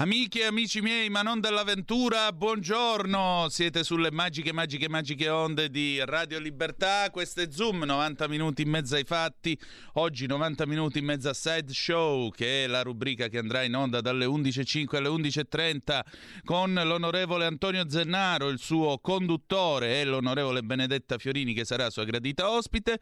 Amiche e amici miei, ma non dell'avventura, buongiorno! Siete sulle magiche, magiche, magiche onde di Radio Libertà. Questo è Zoom, 90 minuti in mezzo ai fatti. Oggi 90 minuti in mezzo a Side Show, che è la rubrica che andrà in onda dalle 11.05 alle 11.30 con l'onorevole Antonio Zennaro, il suo conduttore, e l'onorevole Benedetta Fiorini, che sarà sua gradita ospite.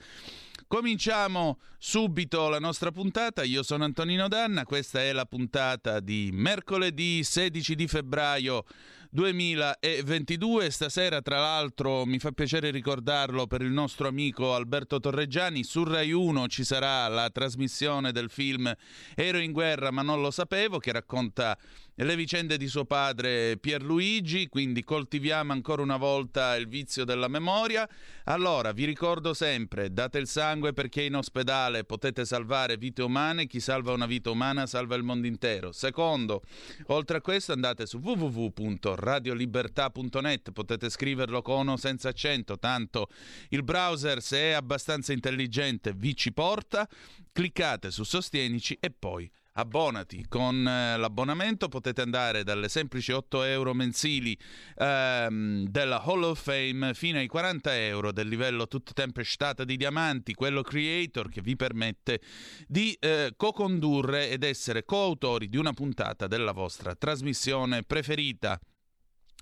Cominciamo subito la nostra puntata. Io sono Antonino Danna, questa è la puntata di mercoledì 16 di febbraio 2022. Stasera, tra l'altro, mi fa piacere ricordarlo per il nostro amico Alberto Torreggiani, su Rai 1 ci sarà la trasmissione del film Ero in guerra ma non lo sapevo, che racconta le vicende di suo padre Pierluigi, quindi coltiviamo ancora una volta il vizio della memoria. Allora, vi ricordo sempre, date il sangue perché in ospedale potete salvare vite umane, chi salva una vita umana salva il mondo intero. Secondo, oltre a questo andate su www.radiolibertà.net, potete scriverlo con o senza accento, tanto il browser se è abbastanza intelligente vi ci porta, cliccate su Sostienici e poi abbonati. Con eh, l'abbonamento potete andare dalle semplici 8 euro mensili ehm, della Hall of Fame fino ai 40 euro del livello tutta tempestata di diamanti quello creator che vi permette di eh, co-condurre ed essere coautori di una puntata della vostra trasmissione preferita.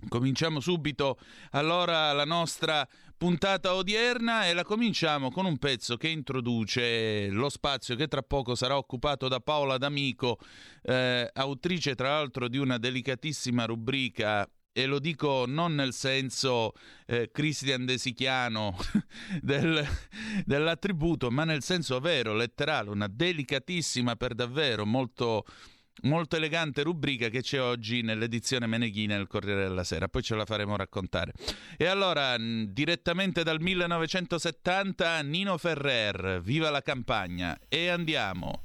Cominciamo subito. Allora la nostra puntata odierna e la cominciamo con un pezzo che introduce lo spazio che tra poco sarà occupato da Paola D'Amico, eh, autrice tra l'altro di una delicatissima rubrica e lo dico non nel senso eh, Christian Desichiano del, dell'attributo, ma nel senso vero, letterale, una delicatissima per davvero, molto molto elegante rubrica che c'è oggi nell'edizione Meneghina del Corriere della Sera, poi ce la faremo raccontare. E allora, direttamente dal 1970, Nino Ferrer, viva la campagna e andiamo.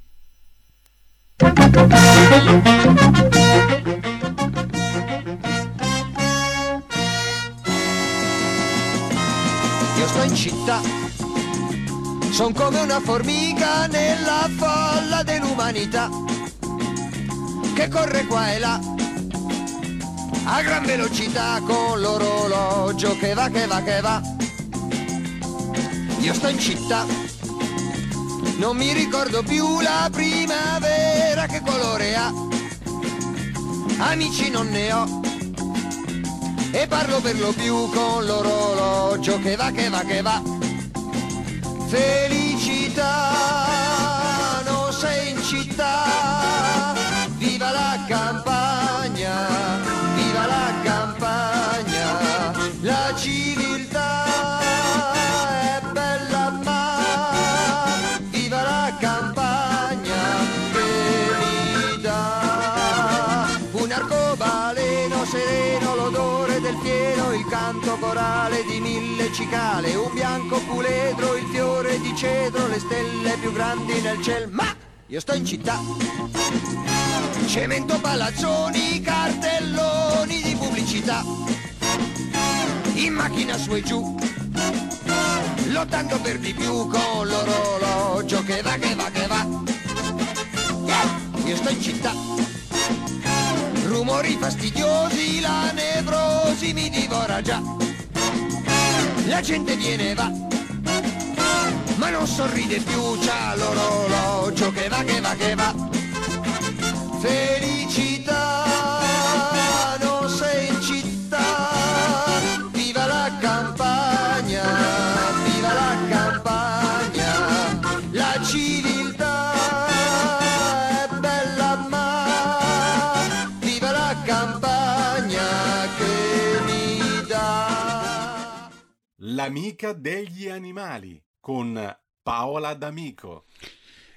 Io sto in città, sono come una formica nella folla dell'umanità che corre qua e là a gran velocità con l'orologio che va, che va, che va. Io sto in città, non mi ricordo più la primavera che colore ha. Amici non ne ho e parlo per lo più con l'orologio che va, che va, che va. Felicità, stelle più grandi nel cielo, ma io sto in città Cemento, palazzoni, cartelloni di pubblicità. In macchina su e giù, lottando per di più con l'orologio che va, che va, che va. Io sto in città. Rumori fastidiosi, la nevrosi mi divora già. La gente viene e va, ma non sorride più, c'ha l'orologio che va, che va, che va. Felicità, non sei in città, viva la campagna, viva la campagna, la civiltà è bella ma viva la campagna che mi dà. L'amica degli animali con Paola D'Amico.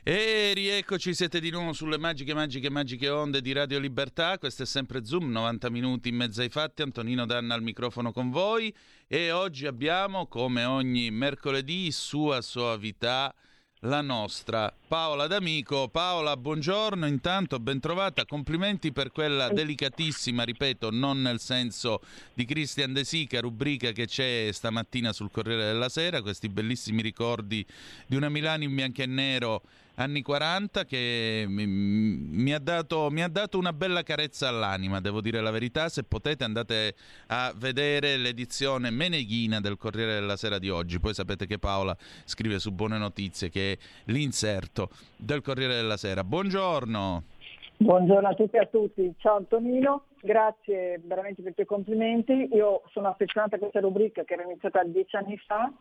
E rieccoci, siete di nuovo sulle magiche, magiche, magiche onde di Radio Libertà. Questo è sempre Zoom, 90 minuti in mezzo ai fatti. Antonino Danna al microfono con voi. E oggi abbiamo, come ogni mercoledì, sua soavità, la nostra Paola D'Amico. Paola, buongiorno, intanto ben trovata, complimenti per quella delicatissima, ripeto, non nel senso di Christian De Sica, rubrica che c'è stamattina sul Corriere della Sera, questi bellissimi ricordi di una Milano in bianco e nero anni 40 che mi, mi, ha dato, mi, ha dato, una bella carezza all'anima, devo dire la verità. Se potete andate a vedere l'edizione meneghina del Corriere della Sera di oggi. Poi sapete che Paola scrive su Buone Notizie che è l'inserto del Corriere della Sera. Buongiorno. Buongiorno a tutti e a tutti. Ciao Antonino, grazie veramente per i tuoi complimenti. Io sono affezionata a questa rubrica che era iniziata dieci anni fa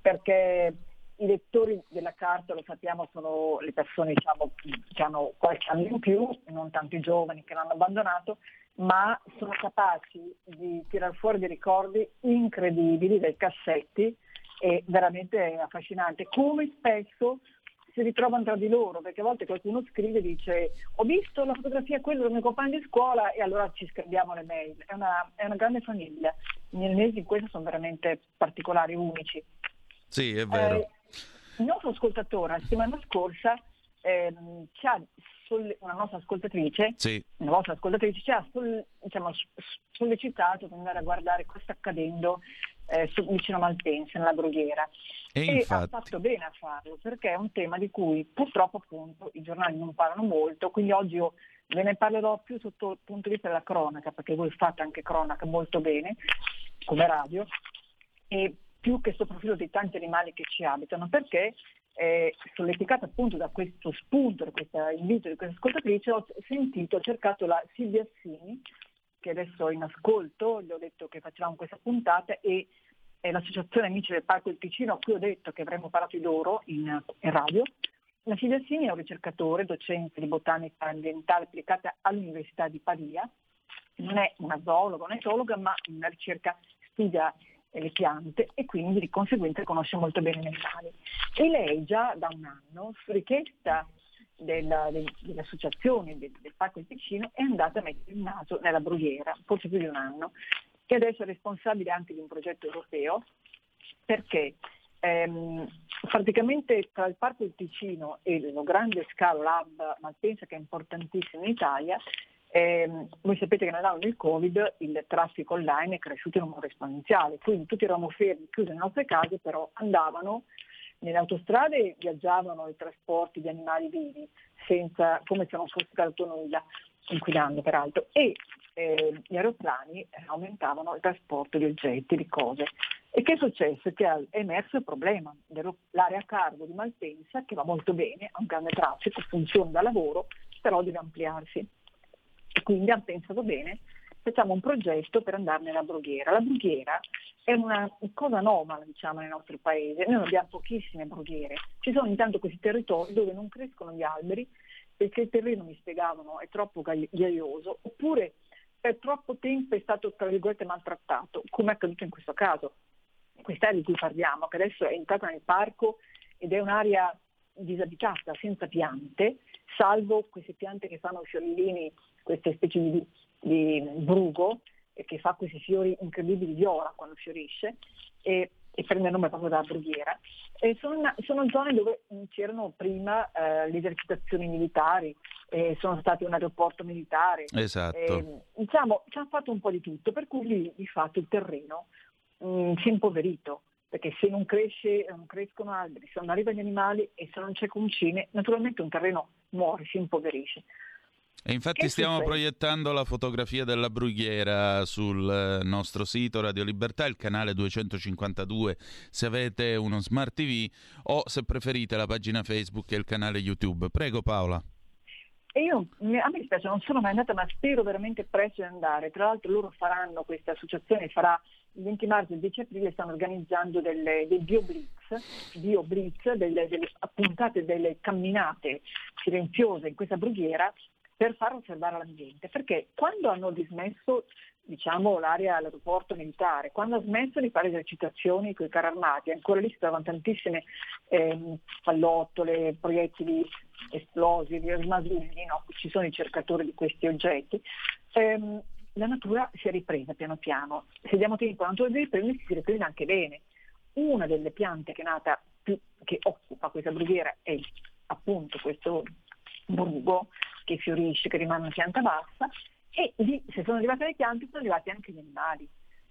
perché i lettori della carta, lo sappiamo, sono le persone diciamo, che hanno qualche anno in più, non tanto i giovani che l'hanno abbandonato, ma sono capaci di tirar fuori dei ricordi incredibili, dei cassetti, e veramente affascinante. Come spesso si ritrovano tra di loro, perché a volte qualcuno scrive e dice ho visto la fotografia quello del mio compagno di scuola e allora ci scambiamo le mail. È una, è una grande famiglia. I milanesi in questo sono veramente particolari, unici. Sì, è vero. Eh, il nostro ascoltatore la settimana scorsa ehm, ci ha una nostra ascoltatrice, sì. una vostra ascoltatrice ci ha sol, diciamo, sollecitato per andare a guardare cosa sta accadendo eh, su, vicino a Malpensa, nella Brughiera. E, e infatti... ha fatto bene a farlo perché è un tema di cui purtroppo appunto i giornali non parlano molto, quindi oggi io ve ne parlerò più sotto il punto di vista della cronaca, perché voi fate anche cronaca molto bene come radio, e più che sto profilo dei tanti animali che ci abitano, perché eh, solleticata appunto da questo spunto, da questo invito di questa ascoltatrice, ho sentito, ho cercato la Silvia Sini, che adesso è in ascolto, gli ho detto che facciamo questa puntata e è l'Associazione Amici del Parco del Ticino, a cui ho detto che avremmo parlato di loro in, in radio. La Silvia Sini è un ricercatore, docente di botanica ambientale applicata all'Università di Pavia, non è una zoologa, non è etologa, ma una ricerca studia le piante e quindi di conseguenza conosce molto bene gli animali. E lei già da un anno, su richiesta della, del, delle associazioni del, del Parco del Ticino, è andata a mettere il naso nella brughiera, forse più di un anno, che adesso è responsabile anche di un progetto europeo, perché ehm, praticamente tra il Parco del Ticino e il grande scalo Lab Malpensa, che è importantissimo in Italia, eh, voi sapete che nell'anno del Covid il traffico online è cresciuto in un modo esponenziale, quindi tutti eravamo fermi, chiusi nelle nostre case, però andavano nelle autostrade, viaggiavano i trasporti di animali vivi, senza, come se non fosse caduto nulla, inquinando peraltro, e eh, gli aeroplani aumentavano il trasporto di oggetti, di cose. E che è successo? Che è emerso il problema dell'area cargo di Malpensa, che va molto bene, ha un grande traffico, funziona da lavoro, però deve ampliarsi. Quindi hanno pensato bene, facciamo un progetto per andare nella brughiera. La brughiera è una cosa anomala diciamo, nel nostro paese, noi abbiamo pochissime brughiere, ci sono intanto questi territori dove non crescono gli alberi perché il terreno, mi spiegavano, è troppo ghiaioso, oppure per troppo tempo è stato tra virgolette maltrattato, come è accaduto in questo caso. Quest'area di cui parliamo, che adesso è entrata nel parco ed è un'area disabitata, senza piante, salvo queste piante che fanno fiorellini queste specie di, di brugo che fa questi fiori incredibili viola quando fiorisce e, e prende il nome proprio dalla brughiera. E sono, sono, zone dove c'erano prima eh, le esercitazioni militari, eh, sono stati un aeroporto militare. Esatto. Eh, diciamo, ci hanno fatto un po' di tutto, per cui lì di fatto il terreno mh, mm, si è impoverito perché se non cresce, non crescono alberi, se non arrivano gli animali e se non c'è concime, naturalmente un terreno muore, si impoverisce. E infatti stiamo succede? proiettando la fotografia della brughiera sul eh, nostro sito Radio Libertà, il canale 252 se avete uno smart TV o se preferite la pagina Facebook e il canale YouTube. Prego Paola. E io, a me dispiace, non sono mai andata, ma spero veramente presto di andare. Tra l'altro loro faranno, questa associazione farà il 20 marzo e il 10 aprile, stanno organizzando delle, dei BioBlitz, bio delle, delle appuntate, delle camminate silenziose in questa brughiera per far osservare l'ambiente, perché quando hanno dismesso diciamo, l'area all'aeroporto militare, quando ha smesso di fare esercitazioni con i carri armati, ancora lì si trovano tantissime eh, pallottole, proiettili esplosi, rimasugli, no? ci sono i cercatori di questi oggetti, ehm, la natura si è ripresa piano piano. Se diamo tempo alla natura di riprendersi si riprende anche bene. Una delle piante che è nata più, che occupa questa brughiera è appunto questo brugo che fiorisce, che rimane una pianta bassa e lì se sono arrivate le piante sono arrivati anche gli animali.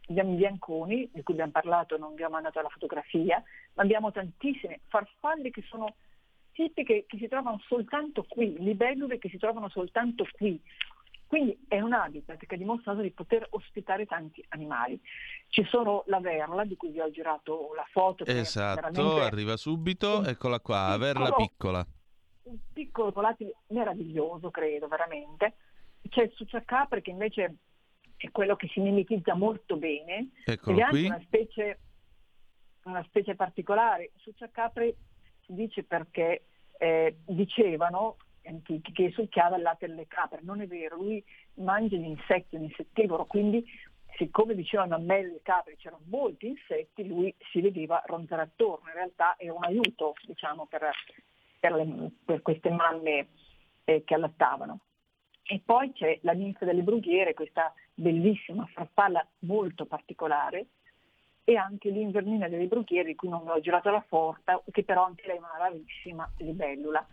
Abbiamo i bianconi, di cui abbiamo parlato, non vi ho mandato la fotografia, ma abbiamo tantissime farfalle che sono tipiche che si trovano soltanto qui, libellule che si trovano soltanto qui. Quindi è un habitat che ha dimostrato di poter ospitare tanti animali. Ci sono la verla, di cui vi ho girato la foto. Esatto, arriva subito, eccola qua, verla piccola. Un piccolo volatile meraviglioso, credo, veramente. C'è il succiacapre che invece è quello che si mimetizza molto bene. Eccolo ed è anche una specie, una specie particolare. Succiacapre si dice perché eh, dicevano antichi che succhiava il latte delle capre, non è vero, lui mangia gli insetti, un insettivoro, quindi siccome dicevano a me le capre c'erano molti insetti, lui si vedeva ronzare attorno, in realtà è un aiuto diciamo, per, per, le, per queste mamme eh, che allattavano. E poi c'è la ninfa delle brughiere, questa bellissima farfalla molto particolare, e anche l'invernina delle brughiere, di cui non ho girato la forta, che però anche lei è una rarissima libellula.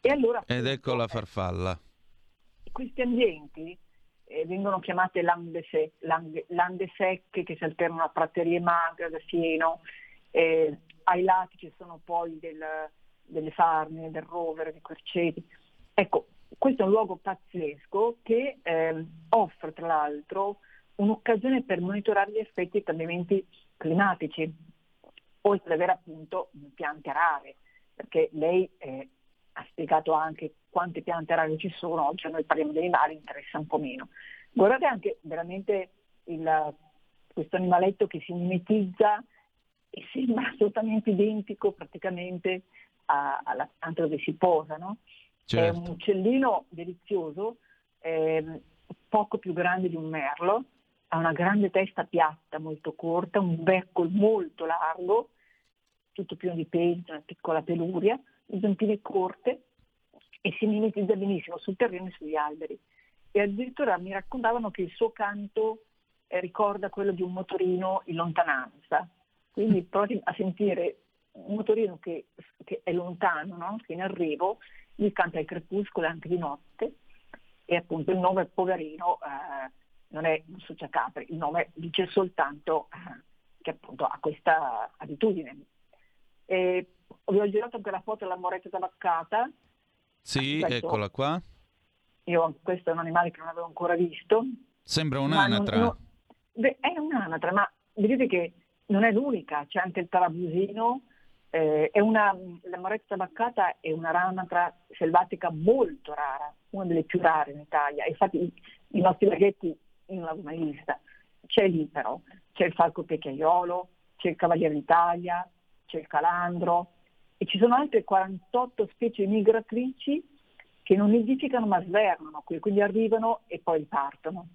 E allora, Ed ecco la farfalla. Questi ambienti eh, vengono chiamate lande, sec, lande, lande, secche che si alternano a praterie magre da fieno, eh, ai lati ci sono poi del, delle farne, del rovere, dei querceti. Ecco, questo è un luogo pazzesco che eh, offre tra l'altro un'occasione per monitorare gli effetti dei cambiamenti climatici, oltre ad avere appunto piante rare, perché lei eh, ha spiegato anche quante piante rare ci sono, oggi a noi parliamo dei animali, interessa un po' meno. Guardate anche veramente il, questo animaletto che si mimetizza e sembra assolutamente identico praticamente alla pianta dove si posa. No? Certo. È un certo. uccellino delizioso, eh, poco più grande di un merlo, ha una grande testa piatta, molto corta, un becco molto largo, tutto pieno di peli, una piccola peluria, zampine corte e si mimetizza benissimo sul terreno e sugli alberi. E addirittura mi raccontavano che il suo canto eh, ricorda quello di un motorino in lontananza. Quindi provi a sentire un motorino che, che è lontano, no? che è in arrivo, lui canta al crepuscolo anche di notte e appunto il nome poverino eh, non è un succiacapri, il nome dice soltanto eh, che appunto ha questa abitudine. E vi ho girato anche la foto della moretta tabaccata. Sì, questo, eccola qua. Io, questo è un animale che non avevo ancora visto. Sembra un'anatra. Non, non, è un'anatra, ma vedete che non è l'unica, c'è anche il tarabusino. Eh, una, la moretta tabaccata è una ranatra selvatica molto rara, una delle più rare in Italia. Infatti i, i nostri laghetti in una lista. C'è lì però, c'è il falco pecchiaiolo, c'è il cavaliere d'Italia, c'è il calandro e ci sono altre 48 specie migratrici che non nidificano ma svernano qui, quindi arrivano e poi partono.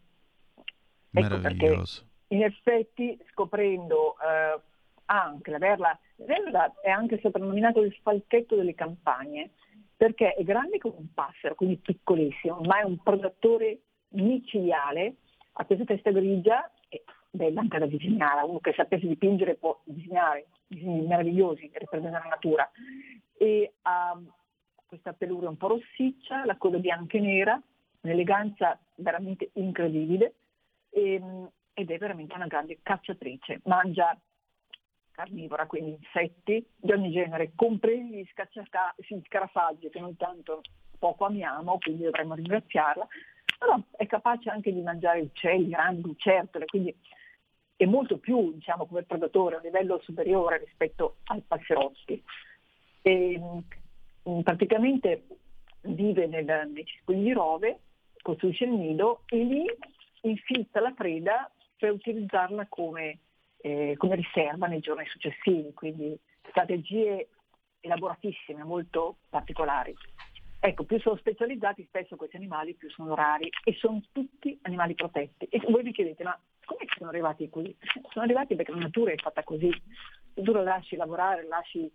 Ecco perché in effetti scoprendo eh, anche la verla, la verla è anche soprannominato il falchetto delle campagne perché è grande come un passero, quindi piccolissimo, ma è un predatore micidiale ha questa testa grigia bella anche da disegnare, uno che sapesse dipingere può disegnare disegni meravigliosi che ripresentano la natura. E ha questa peluria un po' rossiccia, la coda bianca e nera, un'eleganza veramente incredibile e, ed è veramente una grande cacciatrice, mangia carnivora, quindi insetti di ogni genere, compresi gli scarafaggi che noi tanto poco amiamo, quindi dovremmo ringraziarla, però è capace anche di mangiare uccelli, grandi, lucertole, quindi è molto più diciamo, come predatore a un livello superiore rispetto ai passerotti. E, mm, praticamente vive nel, nei cespugli di rove, costruisce il nido e lì infilza la preda per utilizzarla come, eh, come riserva nei giorni successivi, quindi strategie elaboratissime, molto particolari. Ecco, più sono specializzati spesso questi animali, più sono rari e sono tutti animali protetti. E voi vi chiedete, ma come sono arrivati qui? Sono arrivati perché la natura è fatta così. Tu lo lasci lavorare, lasci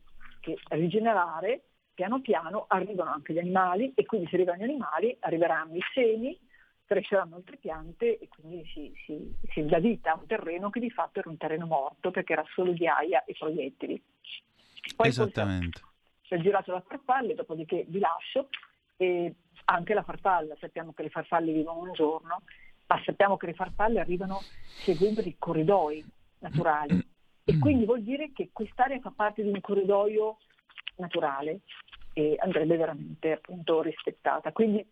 rigenerare, piano piano arrivano anche gli animali e quindi se arrivano gli animali arriveranno i semi, cresceranno altre piante e quindi si, si, si dà vita a un terreno che di fatto era un terreno morto perché era solo di aia e proiettili. Poi Esattamente. Si è girato la farfalla, dopodiché vi lascio e anche la farfalla, sappiamo che le farfalle vivono un giorno, ma sappiamo che le farfalle arrivano seguendo dei corridoi naturali e quindi vuol dire che quest'area fa parte di un corridoio naturale e andrebbe veramente appunto rispettata. Quindi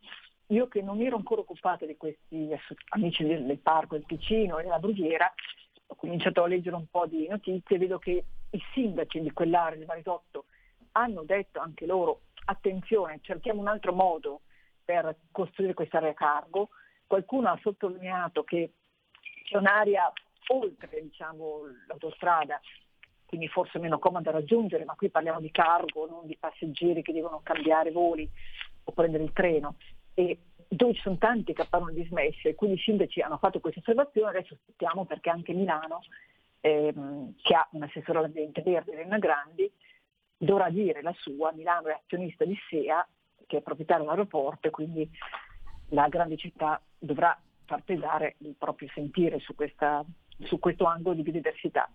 io che non mi ero ancora occupata di questi amici del, del parco del Ticino e della Brughiera, ho cominciato a leggere un po' di notizie, vedo che i sindaci di quell'area di Maritotto hanno detto anche loro attenzione, cerchiamo un altro modo per costruire quest'area cargo. Qualcuno ha sottolineato che c'è un'area oltre diciamo, l'autostrada, quindi forse meno comoda da raggiungere, ma qui parliamo di cargo, non di passeggeri che devono cambiare voli o prendere il treno. E dove ci sono tanti che parlano di smesse, quindi i sindaci hanno fatto questa osservazione, adesso aspettiamo perché anche Milano, ehm, che ha un assessore all'ambiente verde, Elena Grandi, dovrà dire la sua, Milano è azionista di SEA, che è proprietario dell'aeroporto, quindi la grande città dovrà far pesare il proprio sentire su, questa, su questo angolo di biodiversità.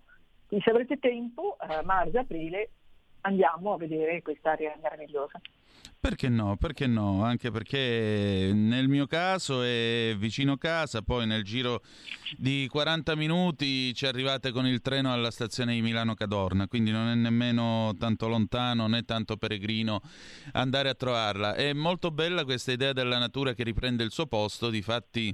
Quindi se avrete tempo, eh, marzo-aprile, andiamo a vedere quest'area meravigliosa. Perché no? Perché no? Anche perché nel mio caso è vicino casa, poi nel giro di 40 minuti ci arrivate con il treno alla stazione di Milano Cadorna, quindi non è nemmeno tanto lontano né tanto peregrino andare a trovarla. È molto bella questa idea della natura che riprende il suo posto, difatti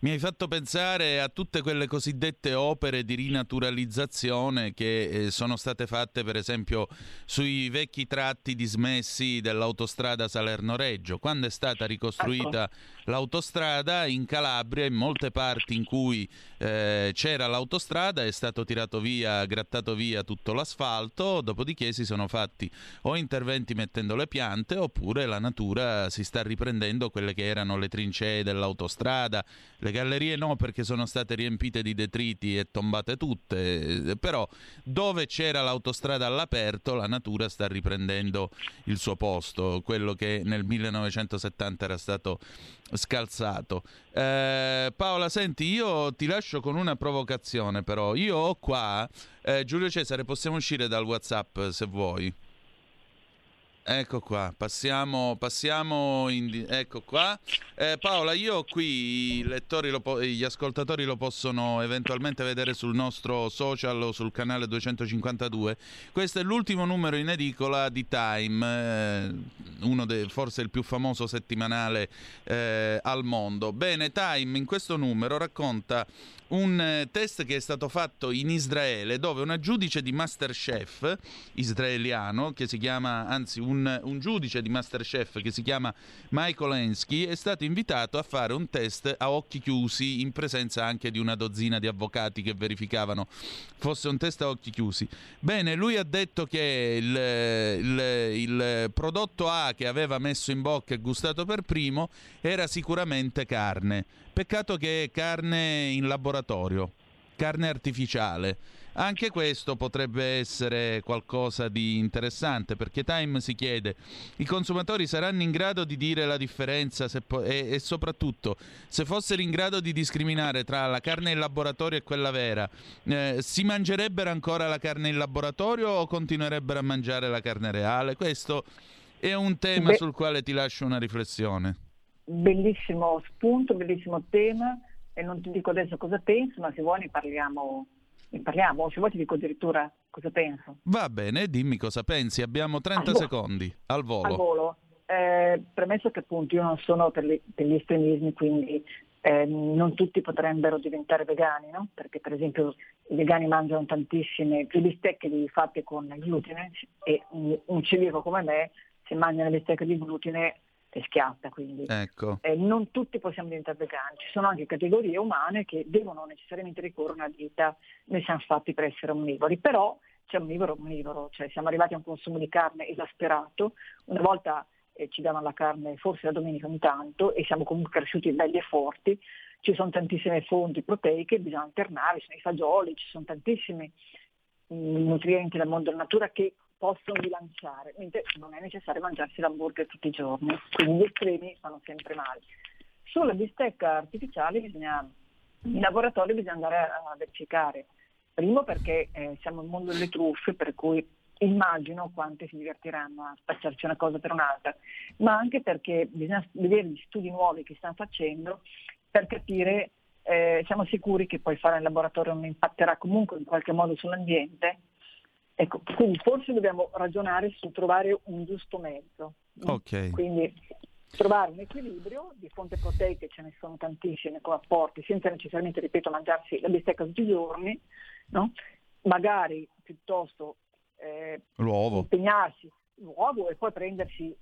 mi hai fatto pensare a tutte quelle cosiddette opere di rinaturalizzazione che eh, sono state fatte per esempio sui vecchi tratti dismessi dell'autostrada Salerno-Reggio. Quando è stata ricostruita ecco. l'autostrada in Calabria, in molte parti in cui eh, c'era l'autostrada è stato tirato via, grattato via tutto l'asfalto, dopodiché si sono fatti o interventi mettendo le piante oppure la natura si sta riprendendo quelle che erano le trincee dell'autostrada le gallerie no perché sono state riempite di detriti e tombate tutte, però dove c'era l'autostrada all'aperto la natura sta riprendendo il suo posto, quello che nel 1970 era stato scalzato. Eh, Paola, senti, io ti lascio con una provocazione però, io ho qua, eh, Giulio Cesare, possiamo uscire dal Whatsapp se vuoi. Ecco qua, passiamo, passiamo in, ecco qua. Eh, Paola, io qui i lettori, po- gli ascoltatori lo possono eventualmente vedere sul nostro social o sul canale 252. Questo è l'ultimo numero in edicola di Time, eh, uno dei, forse il più famoso settimanale eh, al mondo. Bene, Time in questo numero racconta un eh, test che è stato fatto in Israele dove una giudice di Masterchef israeliano che si chiama, anzi un, un giudice di Masterchef che si chiama Michael Ensky è stato invitato a fare un test a occhi chiusi in presenza anche di una dozzina di avvocati che verificavano fosse un test a occhi chiusi. Bene, lui ha detto che il, il, il prodotto A che aveva messo in bocca e gustato per primo era sicuramente carne Peccato che è carne in laboratorio, carne artificiale. Anche questo potrebbe essere qualcosa di interessante perché Time si chiede i consumatori saranno in grado di dire la differenza po- e, e, soprattutto se fossero in grado di discriminare tra la carne in laboratorio e quella vera eh, si mangerebbero ancora la carne in laboratorio o continuerebbero a mangiare la carne reale? Questo è un tema Beh. sul quale ti lascio una riflessione bellissimo spunto, bellissimo tema e non ti dico adesso cosa penso, ma se vuoi ne parliamo, ne parliamo se vuoi ti dico addirittura cosa penso. Va bene, dimmi cosa pensi, abbiamo 30 al secondi al volo. Al volo. Eh, premesso che appunto io non sono per, li, per gli estremismi, quindi eh, non tutti potrebbero diventare vegani, no? perché per esempio i vegani mangiano tantissime più bistecche di fatte con glutine e un, un celiaco come me se mangia le bistecche di glutine e schiatta, quindi. Ecco. eh, non tutti possiamo diventare vegani, ci sono anche categorie umane che devono necessariamente ricorrere a una dieta, noi siamo fatti per essere onnivori, però c'è onnivoro onnivoro, cioè siamo arrivati a un consumo di carne esasperato, una volta eh, ci davano la carne forse la domenica ogni tanto e siamo comunque cresciuti belli e forti, ci sono tantissime fonti proteiche, bisogna alternare, ci sono i fagioli, ci sono tantissimi mm, nutrienti del mondo della natura che possono bilanciare, mentre non è necessario mangiarsi l'hamburger tutti i giorni, quindi gli estremi fanno sempre male. Sulla bistecca artificiale bisogna, in laboratorio bisogna andare a verificare, primo perché eh, siamo nel mondo delle truffe, per cui immagino quante si divertiranno a spacciarci una cosa per un'altra, ma anche perché bisogna vedere gli studi nuovi che stanno facendo per capire, eh, siamo sicuri che poi fare in laboratorio non impatterà comunque in qualche modo sull'ambiente. Ecco, quindi forse dobbiamo ragionare su trovare un giusto mezzo. Ok. Quindi trovare un equilibrio di fonte proteiche, ce ne sono tantissime come apporti, senza necessariamente, ripeto, mangiarsi la bistecca tutti i giorni, no? magari piuttosto eh, L'uovo. impegnarsi l'uovo e poi prendersi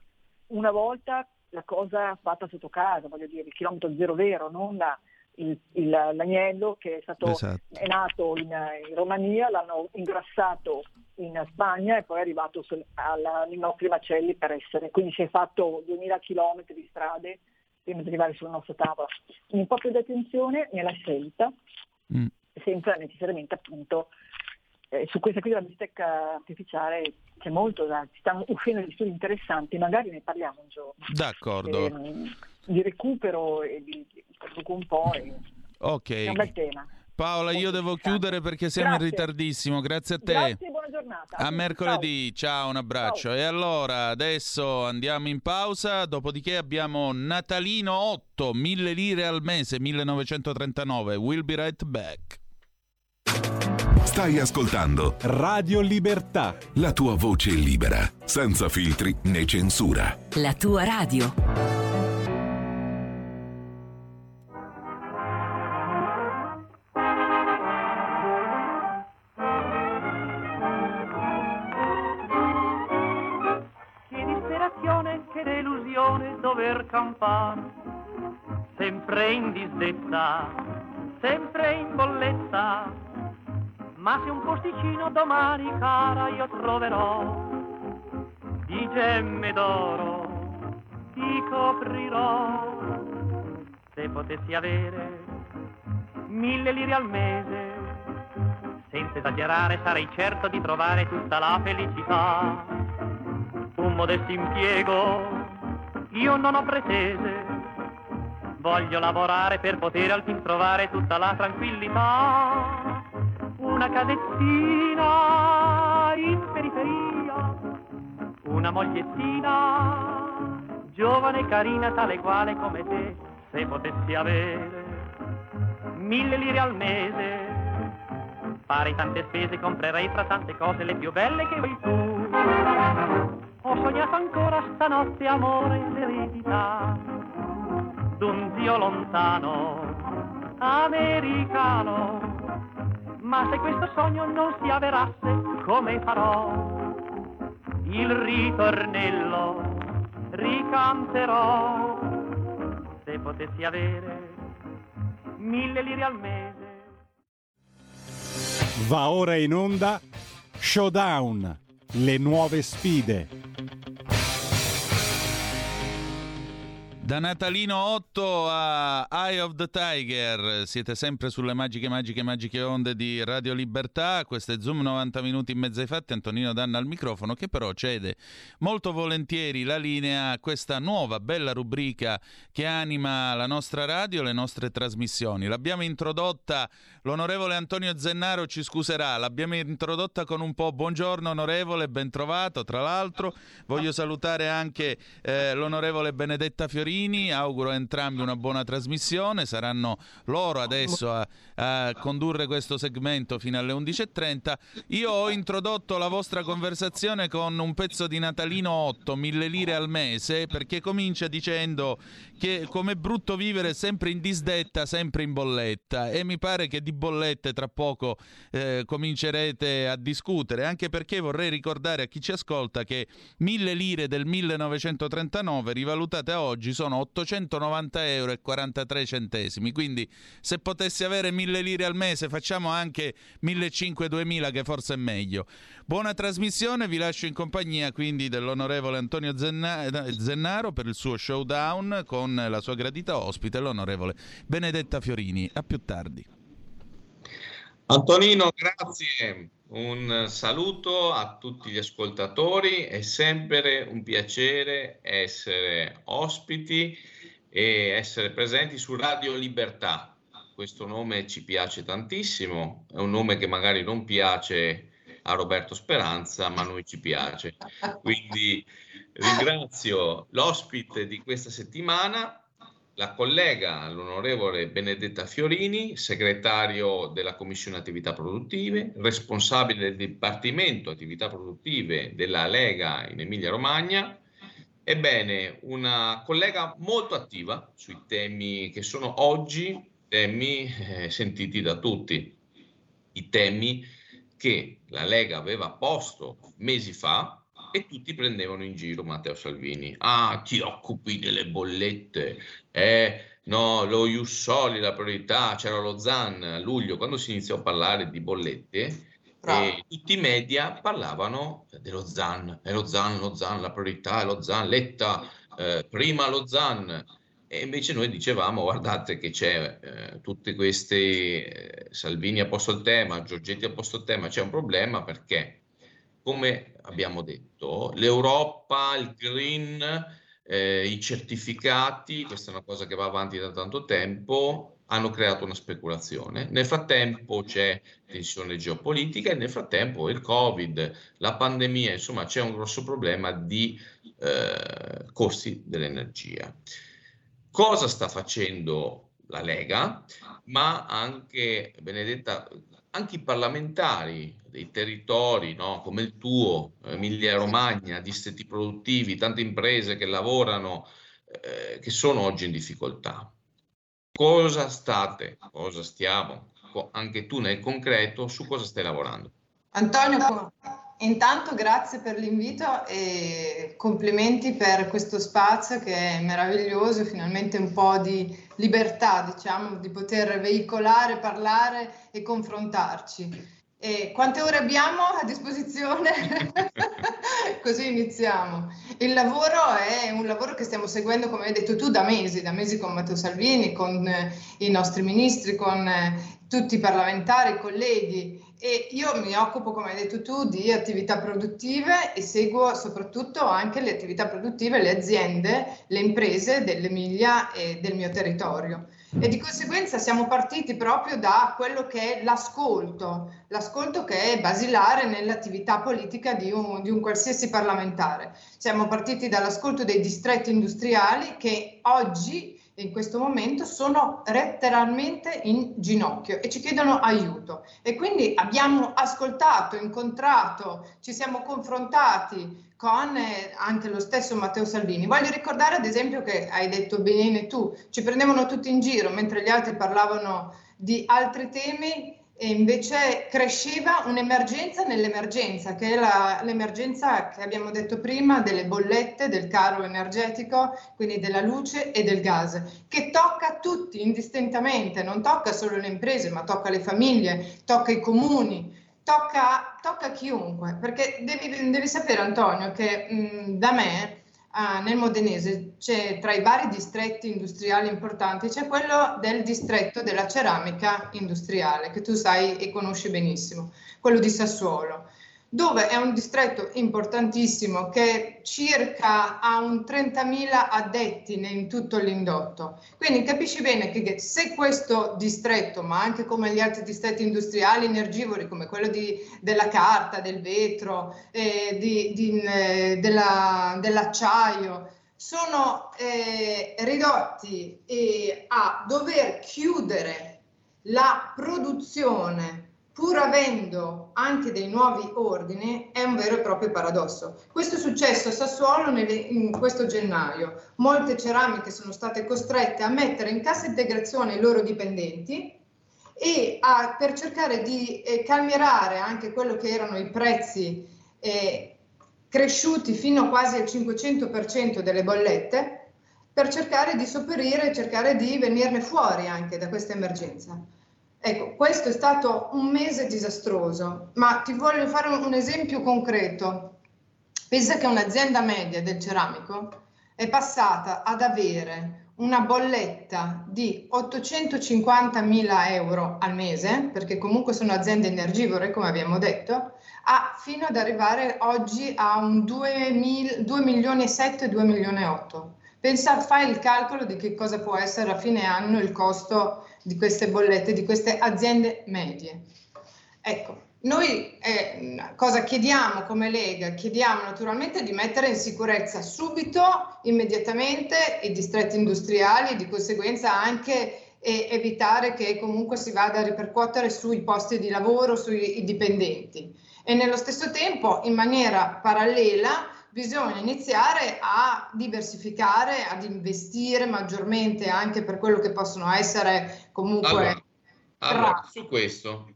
una volta la cosa fatta sotto casa, voglio dire, il chilometro zero vero, non la, il, il, l'agnello che è, stato, Esatto. è nato in, in Romania, l'hanno ingrassato in Spagna e poi è arrivato sul- alla- nei nostri macelli per essere, quindi si è fatto 2000 km di strade prima di arrivare sulla nostra tavola. Quindi un po' più di attenzione nella scelta, Mm. senza necessariamente appunto eh, su questa qui della bistecca artificiale c'è molto da, ci stanno uscendo degli studi interessanti, magari ne parliamo un giorno. D'accordo. Ehm, di recupero e di, traduco un po' e- Ok. è un bel tema. Paola, io devo chiudere perché siamo in Grazie. ritardissimo. Grazie a te. Grazie e buona giornata. A mercoledì, ciao, un abbraccio. E allora, adesso andiamo in pausa, dopodiché abbiamo Natalino 8, 1000 lire al mese, 1939. We'll be right back. Stai ascoltando Radio Libertà. la tua voce libera, senza filtri né censura. La tua radio. Sempre in disdetta, sempre in bolletta. Ma se un posticino domani, cara, io troverò, di gemme d'oro ti coprirò. Se potessi avere mille lire al mese, senza esagerare sarei certo di trovare tutta la felicità un modesto impiego, io non ho pretese, voglio lavorare per poter al fin trovare tutta la tranquillità, una casettina in periferia, una mogliettina, giovane e carina tale quale come te, se potessi avere mille lire al mese, farei tante spese, comprerei fra tante cose le più belle che vuoi tu. Ho sognato ancora stanotte amore l'eredità d'un zio lontano, americano. Ma se questo sogno non si avverasse, come farò? Il ritornello ricanterò. Se potessi avere mille lire al mese. Va ora in onda Showdown. Le nuove sfide. Da Natalino 8 a Eye of the Tiger, siete sempre sulle magiche, magiche, magiche onde di Radio Libertà. Questo è Zoom 90 minuti in mezzo ai fatti. Antonino Danna al microfono, che però cede molto volentieri la linea a questa nuova bella rubrica che anima la nostra radio, le nostre trasmissioni. L'abbiamo introdotta, l'onorevole Antonio Zennaro ci scuserà, l'abbiamo introdotta con un po' buongiorno onorevole, ben trovato. Tra l'altro, voglio salutare anche eh, l'onorevole Benedetta Fiorini. Auguro a entrambi una buona trasmissione. Saranno loro adesso a, a condurre questo segmento fino alle 11.30. Io ho introdotto la vostra conversazione con un pezzo di Natalino 8, 1000 lire al mese, perché comincia dicendo che come brutto vivere sempre in disdetta, sempre in bolletta. E mi pare che di bollette tra poco eh, comincerete a discutere, anche perché vorrei ricordare a chi ci ascolta che 1000 lire del 1939 rivalutate oggi sono 890 euro e 43 centesimi. Quindi se potessi avere 1000 lire al mese facciamo anche 1500-2000 che forse è meglio. Buona trasmissione, vi lascio in compagnia quindi dell'onorevole Antonio Zenna- Zennaro per il suo showdown con la sua gradita ospite, l'onorevole Benedetta Fiorini. A più tardi. Antonino, grazie. Un saluto a tutti gli ascoltatori. È sempre un piacere essere ospiti e essere presenti su Radio Libertà. Questo nome ci piace tantissimo, è un nome che magari non piace a Roberto Speranza, ma a noi ci piace. Quindi ringrazio l'ospite di questa settimana, la collega, l'onorevole Benedetta Fiorini, segretario della Commissione Attività Produttive, responsabile del Dipartimento Attività Produttive della Lega in Emilia Romagna. Ebbene, una collega molto attiva sui temi che sono oggi temi eh, sentiti da tutti, i temi che la Lega aveva posto mesi fa e tutti prendevano in giro Matteo Salvini. Ah, ti occupi delle bollette, eh, no, lo Jussoli, la priorità, c'era lo ZAN a luglio, quando si iniziò a parlare di bollette, e tutti i media parlavano dello ZAN, è lo ZAN, lo ZAN, la priorità è lo ZAN, Letta, eh, prima lo ZAN. E invece noi dicevamo, guardate che c'è eh, tutte queste, eh, Salvini ha posto il tema, Giorgetti ha posto il tema, c'è un problema perché, come abbiamo detto, l'Europa, il green, eh, i certificati, questa è una cosa che va avanti da tanto tempo, hanno creato una speculazione. Nel frattempo c'è tensione geopolitica e nel frattempo il Covid, la pandemia, insomma c'è un grosso problema di eh, costi dell'energia. Cosa sta facendo la Lega, ma anche, Benedetta, anche i parlamentari dei territori no, come il tuo, Emilia Romagna, distretti produttivi, tante imprese che lavorano, eh, che sono oggi in difficoltà. Cosa state, cosa stiamo, anche tu nel concreto, su cosa stai lavorando? Antonio, Intanto grazie per l'invito e complimenti per questo spazio che è meraviglioso, finalmente un po' di libertà, diciamo, di poter veicolare, parlare e confrontarci. E quante ore abbiamo a disposizione? Così iniziamo. Il lavoro è un lavoro che stiamo seguendo, come hai detto tu, da mesi, da mesi con Matteo Salvini, con eh, i nostri ministri, con eh, tutti i parlamentari, i colleghi e io mi occupo, come hai detto tu, di attività produttive e seguo soprattutto anche le attività produttive, le aziende, le imprese dell'Emilia e del mio territorio. E di conseguenza siamo partiti proprio da quello che è l'ascolto, l'ascolto che è basilare nell'attività politica di un, di un qualsiasi parlamentare. Siamo partiti dall'ascolto dei distretti industriali che oggi in questo momento sono letteralmente in ginocchio e ci chiedono aiuto. E quindi abbiamo ascoltato, incontrato, ci siamo confrontati con eh, anche lo stesso Matteo Salvini. Voglio ricordare ad esempio che hai detto bene tu, ci prendevano tutti in giro mentre gli altri parlavano di altri temi e invece cresceva un'emergenza nell'emergenza, che è la, l'emergenza che abbiamo detto prima delle bollette, del caro energetico, quindi della luce e del gas, che tocca tutti indistintamente, non tocca solo le imprese, ma tocca le famiglie, tocca i comuni, tocca, tocca chiunque, perché devi, devi sapere Antonio che mh, da me ah, nel Modenese c'è tra i vari distretti industriali importanti c'è quello del distretto della ceramica industriale che tu sai e conosci benissimo, quello di Sassuolo dove è un distretto importantissimo che circa ha un 30.000 addetti in tutto l'indotto. Quindi capisci bene che se questo distretto, ma anche come gli altri distretti industriali energivori come quello di, della carta, del vetro, eh, di, di, eh, della, dell'acciaio, sono eh, ridotti a dover chiudere la produzione pur avendo anche dei nuovi ordini, è un vero e proprio paradosso. Questo è successo a Sassuolo nel, in questo gennaio. Molte ceramiche sono state costrette a mettere in cassa integrazione i loro dipendenti e a, per cercare di eh, calmierare anche quello che erano i prezzi eh, cresciuti fino quasi al 500% delle bollette, per cercare di sopperire e cercare di venirne fuori anche da questa emergenza. Ecco, questo è stato un mese disastroso, ma ti voglio fare un, esempio concreto. Pensa che un'azienda media del ceramico è passata ad avere una bolletta di 850.000 euro al mese, perché comunque sono aziende energivore, come abbiamo detto, a, fino ad arrivare oggi a un 2, mil, 2 milioni e 7, 2 milioni e 8. Pensa, fai il calcolo di che cosa può essere a fine anno il costo di queste bollette, di queste aziende medie. Ecco, noi eh, cosa chiediamo come Lega? Chiediamo naturalmente di mettere in sicurezza subito, immediatamente i distretti industriali e di conseguenza anche eh, evitare che comunque si vada a ripercuotere sui posti di lavoro, sui dipendenti. E nello stesso tempo, in maniera parallela, bisogna iniziare a diversificare, ad investire maggiormente anche per quello che possono essere comunque... Allora, allora su questo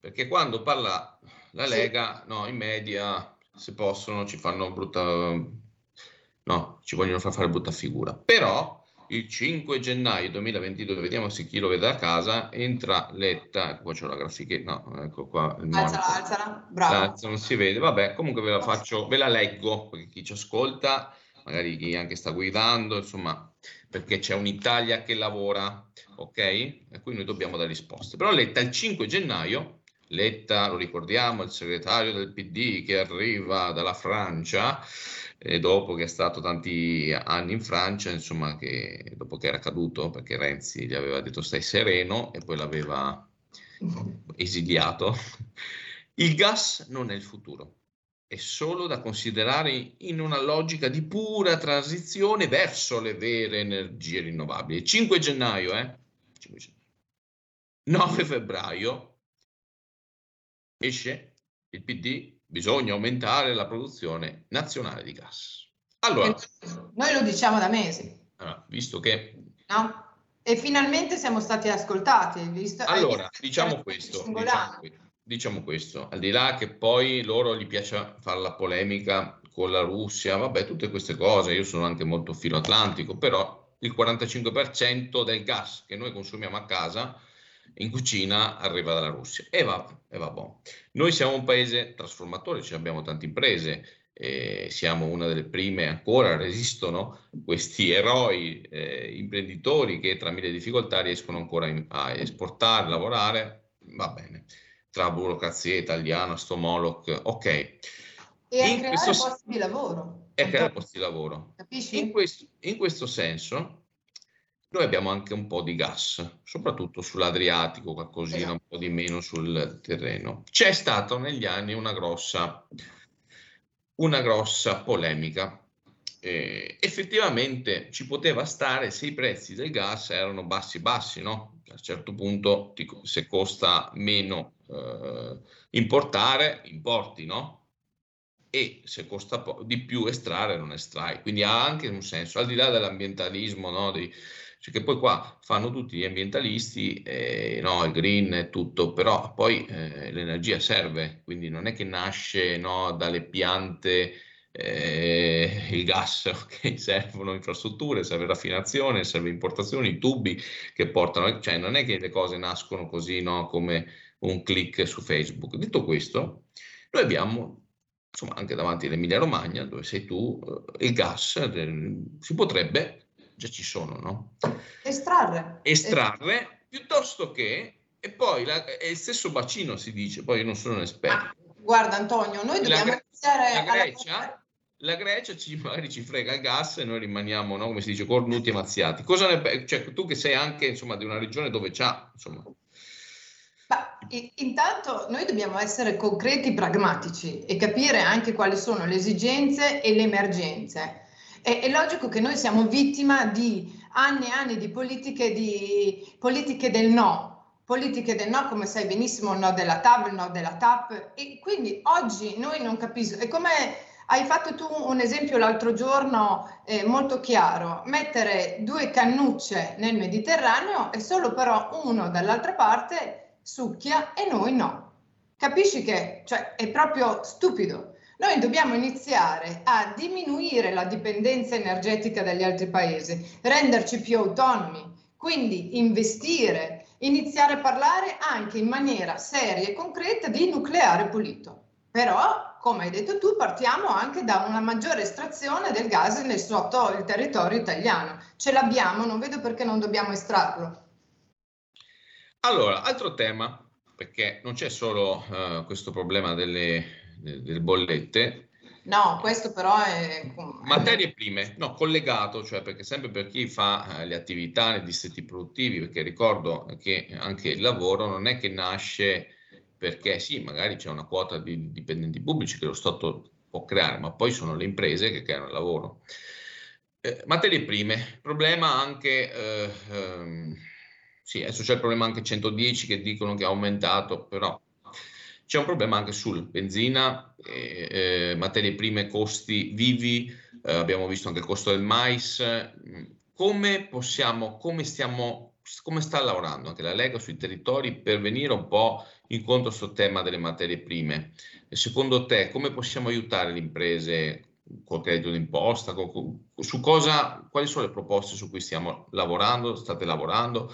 perché quando parla la Lega, sì. no, in media, se possono, ci fanno brutta... No, ci vogliono far fare brutta figura. Però il 5 gennaio 2022, vediamo se chi lo vede a casa, entra Letta, qua c'è la grafichetta, no, ecco qua. Alzala, alzala, bravo. Alza, non si vede, vabbè, comunque ve la faccio, ve la leggo, perché chi ci ascolta, magari chi anche sta guidando, insomma, perché c'è un'Italia che lavora, ok? E qui noi dobbiamo dare risposte. Però Letta il 5 gennaio Letta, lo ricordiamo, il segretario del PD che arriva dalla Francia, e dopo che è stato tanti anni in Francia, insomma, che, dopo che era caduto, perché Renzi gli aveva detto stai sereno e poi l'aveva esiliato. Il gas non è il futuro, è solo da considerare in una logica di pura transizione verso le vere energie rinnovabili. 5 gennaio, eh? 5 gennaio. 9 febbraio, esce il PD, bisogna aumentare la produzione nazionale di gas. Allora, noi lo diciamo da mesi. Visto che... No? E finalmente siamo stati ascoltati. Visto, allora, diciamo questo, diciamo, diciamo questo, al di là che poi loro gli piace fare la polemica con la Russia, vabbè, tutte queste cose, io sono anche molto filo atlantico, però il 45% del gas che noi consumiamo a casa in cucina arriva dalla Russia e va, e va buono. Noi siamo un paese trasformatore, ci abbiamo tante imprese, eh, siamo una delle prime ancora, resistono questi eroi eh, imprenditori che tra mille difficoltà riescono ancora in, a esportare, lavorare, va bene, tra burocrazia italiana, sto Moloch, ok. E a in creare questo, posti di lavoro. E a creare posti di lavoro. Capisci? In questo, in questo senso noi abbiamo anche un po' di gas, soprattutto sull'Adriatico, qualcosina, esatto. un po' di meno sul terreno. C'è stata negli anni una grossa, una grossa polemica. Eh, effettivamente ci poteva stare se i prezzi del gas erano bassi bassi, no? A un certo punto se costa meno eh, importare, importi, no? E se costa po- di più estrarre, non estrai. Quindi ha anche un senso, al di là dell'ambientalismo, no? Di, cioè che poi qua fanno tutti gli ambientalisti, eh, no, il green e tutto, però poi eh, l'energia serve, quindi non è che nasce no, dalle piante eh, il gas, okay? servono infrastrutture, serve raffinazione, serve importazione, i tubi che portano, cioè non è che le cose nascono così no, come un click su Facebook. Detto questo, noi abbiamo insomma anche davanti all'Emilia Romagna, dove sei tu, eh, il gas si potrebbe già ci sono, no? Estrarre. Estrarre, piuttosto che, e poi la, è il stesso bacino si dice, poi io non sono un esperto. Ah, guarda Antonio, noi dobbiamo la, iniziare la Grecia, alla... la Grecia ci, magari ci frega il gas e noi rimaniamo, no, come si dice, cornuti e mazziati. Cosa ne, cioè, tu che sei anche insomma, di una regione dove c'ha, insomma... Ma, intanto noi dobbiamo essere concreti, pragmatici e capire anche quali sono le esigenze e le emergenze è, è, logico che noi siamo vittima di anni e anni di politiche, di politiche del no, politiche del no, come sai benissimo, il no della TAB, il no della TAP, e quindi oggi noi non capisco, è come hai fatto tu un esempio l'altro giorno eh, molto chiaro, mettere due cannucce nel Mediterraneo e solo però uno dall'altra parte succhia e noi no. Capisci che cioè, è proprio stupido. Noi dobbiamo iniziare a diminuire la dipendenza energetica dagli altri paesi, renderci più autonomi, quindi investire, iniziare a parlare anche in maniera seria e concreta di nucleare pulito. Però, come hai detto tu, partiamo anche da una maggiore estrazione del gas nel sotto il territorio italiano. Ce l'abbiamo, non vedo perché non dobbiamo estrarlo. Allora, altro tema, perché non c'è solo uh, questo problema delle delle bollette. No, questo però è... Materie prime, no, collegato, cioè perché sempre per chi fa eh, le attività nei distretti produttivi, perché ricordo che anche il lavoro non è che nasce perché sì, magari c'è una quota di dipendenti pubblici che lo Stato può creare, ma poi sono le imprese che creano il lavoro. Eh, materie prime, problema anche, eh, ehm, sì, adesso c'è il problema anche 110 che dicono che è aumentato, però c'è un problema anche sul benzina, eh, materie prime, costi vivi, eh, abbiamo visto anche il costo del mais. Come possiamo, come stiamo, come sta lavorando anche la Lega sui territori per venire un po' incontro a questo tema delle materie prime? Secondo te, come possiamo aiutare le imprese col credito d'imposta? Con, su cosa, quali sono le proposte su cui stiamo lavorando? State lavorando?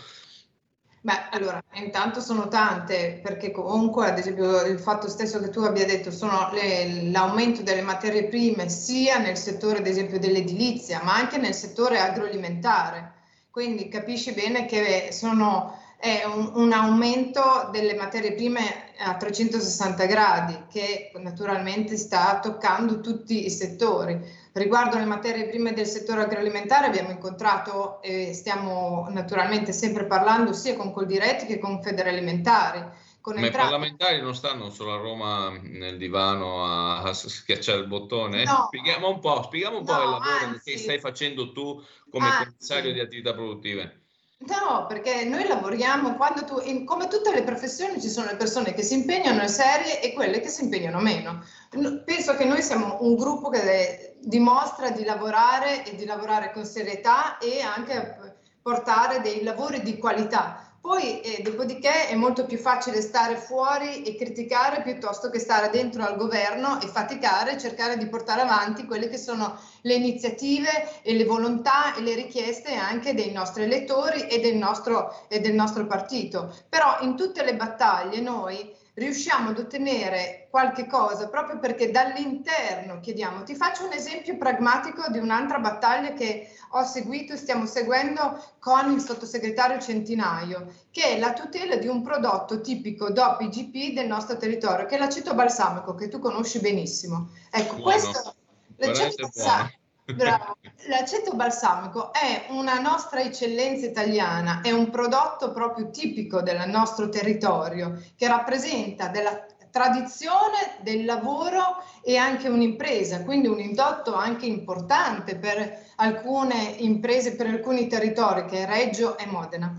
Beh, allora, intanto sono tante, perché comunque, ad esempio, il fatto stesso che tu abbia detto sono le, l'aumento delle materie prime sia nel settore, ad esempio, dell'edilizia, ma anche nel settore agroalimentare. Quindi capisci bene che sono, è un, un aumento delle materie prime a 360 gradi, che naturalmente sta toccando tutti i settori. Riguardo le materie prime del settore agroalimentare abbiamo incontrato e stiamo naturalmente sempre parlando sia con Coldiretti che con Federalimentari. Con Ma entrambi. i parlamentari non stanno solo a Roma nel divano a, schiacciare il bottone? No. Spieghiamo un po', spieghiamo un po' no, il lavoro anzi, che stai facendo tu come anzi. commissario di attività produttive. No, perché noi lavoriamo quando tu, in, come tutte le professioni, ci sono le persone che si impegnano in serie e quelle che si impegnano meno. Penso che noi siamo un gruppo che dimostra di lavorare e di lavorare con serietà e anche portare dei lavori di qualità. Poi, eh, dopodiché, è molto più facile stare fuori e criticare piuttosto che stare dentro al governo e faticare cercare di portare avanti quelle che sono le iniziative e le volontà e le richieste anche dei nostri elettori e del nostro, e del nostro partito. Però in tutte le battaglie noi riusciamo ad ottenere qualche cosa proprio perché dall'interno chiediamo. Ti faccio un esempio pragmatico di un'altra battaglia che ho seguito e stiamo seguendo con il sottosegretario Centinaio, che è la tutela di un prodotto tipico DOP IGP del nostro territorio, che è l'aceto balsamico, che tu conosci benissimo. Ecco, buono. questo l'aceto balsamico Bravo. L'aceto balsamico è una nostra eccellenza italiana, è un prodotto proprio tipico del nostro territorio che rappresenta della tradizione del lavoro e anche un'impresa, quindi un indotto anche importante per alcune imprese, per alcuni territori che è Reggio e Modena.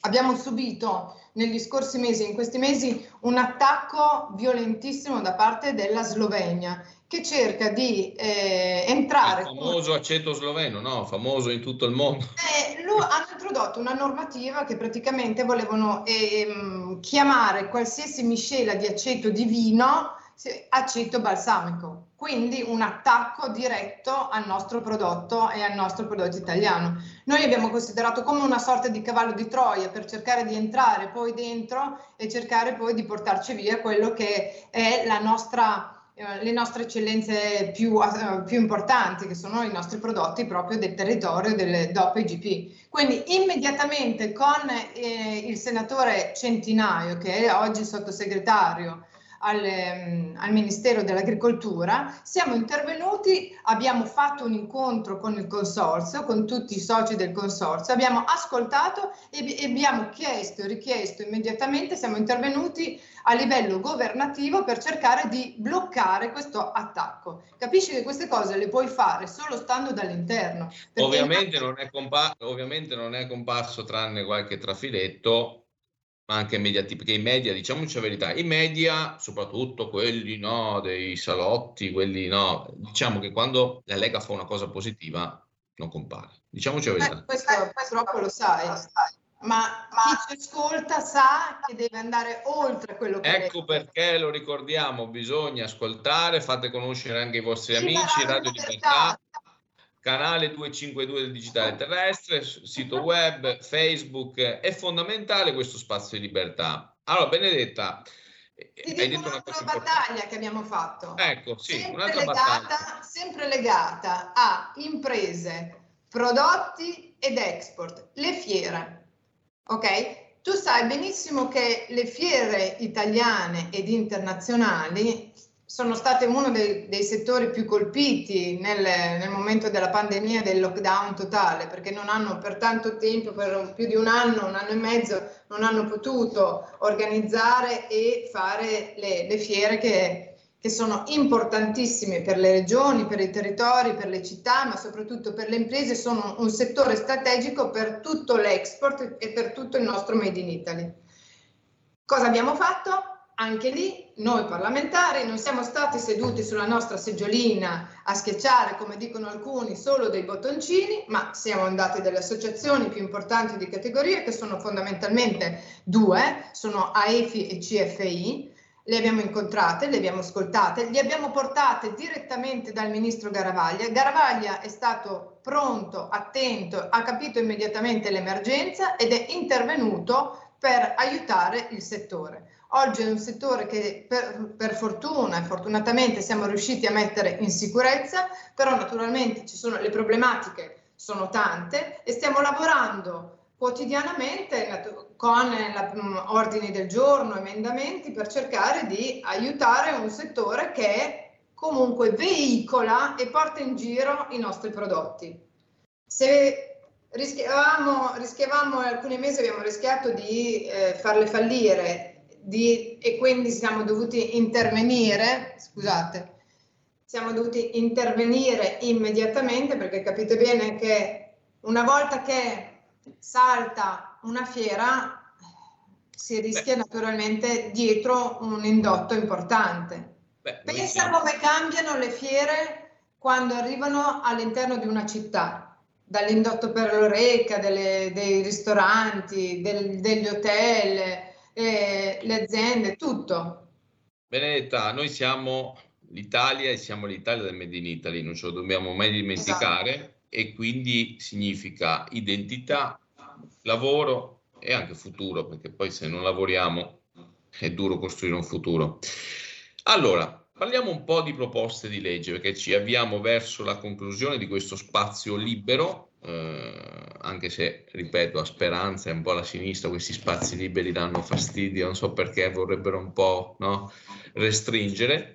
Abbiamo subito negli scorsi mesi, in questi mesi, un attacco violentissimo da parte della Slovenia che cerca di eh, entrare. Il famoso con... aceto sloveno, no? Famoso in tutto il mondo. Eh, lo, hanno introdotto una normativa che praticamente volevano eh, chiamare qualsiasi miscela di aceto di vino aceto balsamico, quindi un attacco diretto al nostro prodotto e al nostro prodotto italiano. Noi abbiamo considerato come una sorta di cavallo di Troia per cercare di entrare poi dentro e cercare poi di portarci via quello che è la nostra le nostre eccellenze più, uh, più, importanti, che sono i nostri prodotti proprio del territorio del DOP IGP. Quindi immediatamente con eh, il senatore Centinaio, che è oggi sottosegretario al, ehm, al, Ministero dell'Agricoltura, siamo intervenuti, abbiamo fatto un incontro con il consorzio, con tutti i soci del consorzio, abbiamo ascoltato e, e abbiamo chiesto e richiesto immediatamente, siamo intervenuti a livello governativo per cercare di bloccare questo attacco. Capisci che queste cose le puoi fare solo stando dall'interno. Ovviamente, non è compa- ovviamente non è comparso tranne qualche trafiletto ma anche media, perché i media, diciamoci la verità, i media, soprattutto quelli no, dei salotti, quelli no, diciamo che quando la Lega fa una cosa positiva non compare. Diciamoci la verità. Eh, questo purtroppo lo sai, ma, ma chi ci ascolta sa che deve andare oltre quello che Ecco è. perché lo ricordiamo, bisogna ascoltare, fate conoscere anche i vostri sì, amici, Radio Libertà canale 252 del digitale terrestre, sito web, Facebook, è fondamentale questo spazio di libertà. Allora, Benedetta, ti hai detto una cosa battaglia che abbiamo fatto. Ecco, sì, sempre un'altra legata, battaglia. Sempre legata a imprese, prodotti ed export, le fiere. Ok? Tu sai benissimo che le fiere italiane ed internazionali sono state uno dei, dei settori più colpiti nel, nel, momento della pandemia del lockdown totale, perché non hanno per tanto tempo, per più di un anno, un anno e mezzo, non hanno potuto organizzare e fare le, le fiere che, che sono importantissime per le regioni, per i territori, per le città, ma soprattutto per le imprese, sono un settore strategico per tutto l'export e per tutto il nostro Made in Italy. Cosa abbiamo fatto? Anche lì noi parlamentari non siamo stati seduti sulla nostra seggiolina a schiacciare, come dicono alcuni, solo dei bottoncini, ma siamo andati dalle associazioni più importanti di categoria, che sono fondamentalmente due, sono AEFI e CFI, le abbiamo incontrate, le abbiamo ascoltate, le abbiamo portate direttamente dal ministro Garavaglia. Garavaglia è stato pronto, attento, ha capito immediatamente l'emergenza ed è intervenuto per aiutare il settore. Oggi è un settore che per, per, fortuna e fortunatamente siamo riusciti a mettere in sicurezza, però naturalmente ci sono le problematiche, sono tante e stiamo lavorando quotidianamente con la, mm, ordini del giorno, emendamenti per cercare di aiutare un settore che comunque veicola e porta in giro i nostri prodotti. Se rischiavamo, rischiavamo alcuni mesi abbiamo rischiato di eh, farle fallire di, e quindi siamo dovuti intervenire, scusate, siamo dovuti intervenire immediatamente perché capite bene che una volta che salta una fiera si rischia Beh. naturalmente dietro un indotto importante. Beh, Pensa come cambiano le fiere quando arrivano all'interno di una città, dall'indotto per l'oreca, delle, dei ristoranti, del, degli hotel, eh, le aziende, tutto. Benedetta, noi siamo l'Italia e siamo l'Italia del Made in Italy, non ce lo dobbiamo mai dimenticare esatto. e quindi significa identità, lavoro e anche futuro, perché poi se non lavoriamo è duro costruire un futuro. Allora, parliamo un po' di proposte di legge, perché ci avviamo verso la conclusione di questo spazio libero eh, anche se, ripeto, a speranza e un po' alla sinistra questi spazi liberi danno fastidio, non so perché vorrebbero un po' no, restringere.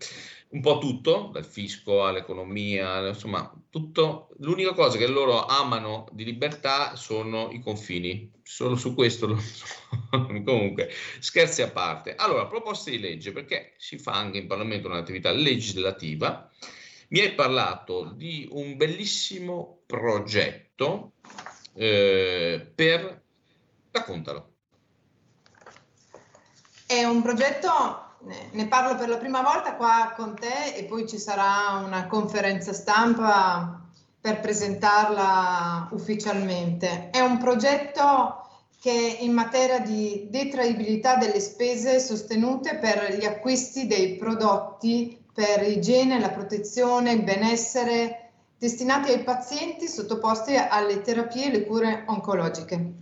Un po' tutto, dal fisco all'economia, insomma, tutto. L'unica cosa che loro amano di libertà sono i confini. Solo su questo lo so. Comunque, scherzi a parte. Allora, proposte di legge, perché si fa anche in Parlamento un'attività legislativa mi hai parlato di un bellissimo progetto eh, per... raccontalo. È un progetto, ne parlo per la prima volta qua con te e poi ci sarà una conferenza stampa per presentarla ufficialmente. È un progetto che in materia di detraibilità delle spese sostenute per gli acquisti dei prodotti per igiene, la protezione, il benessere destinati ai pazienti sottoposti alle terapie e le cure oncologiche.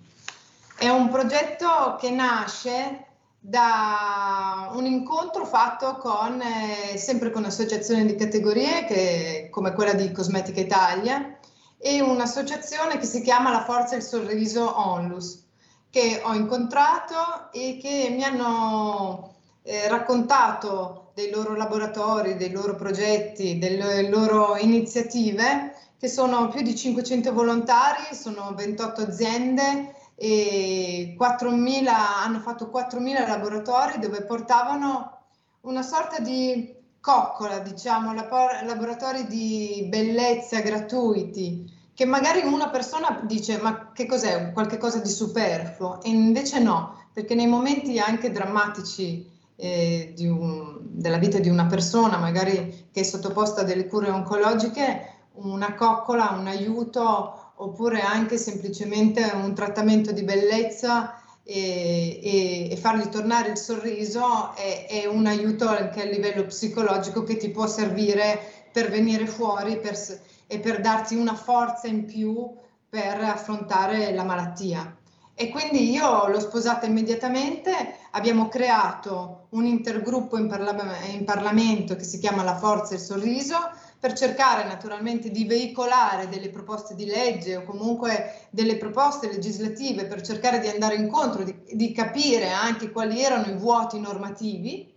È un progetto che nasce da un incontro fatto con, eh, sempre con associazioni di categorie che, come quella di Cosmetica Italia e un'associazione che si chiama La Forza e il Sorriso Onlus, che ho incontrato e che mi hanno eh, raccontato dei loro laboratori, dei loro progetti, delle loro iniziative, che sono più di 500 volontari, sono 28 aziende e 4.000, hanno fatto 4.000 laboratori dove portavano una sorta di coccola, diciamo, laboratori di bellezza gratuiti, che magari una persona dice ma che cos'è, qualche cosa di superfluo, e invece no, perché nei momenti anche drammatici eh, un, della vita di una persona, magari che è sottoposta a delle cure oncologiche, una coccola, un aiuto oppure anche semplicemente un trattamento di bellezza e, e, e fargli tornare il sorriso è, è, un aiuto anche a livello psicologico che ti può servire per venire fuori per, e per darti una forza in più per affrontare la malattia. E quindi io l'ho sposata immediatamente, abbiamo creato un intergruppo in, parla- in Parlamento che si chiama La Forza e il Sorriso per cercare naturalmente di veicolare delle proposte di legge o comunque delle proposte legislative per cercare di andare incontro, di, di capire anche quali erano i vuoti normativi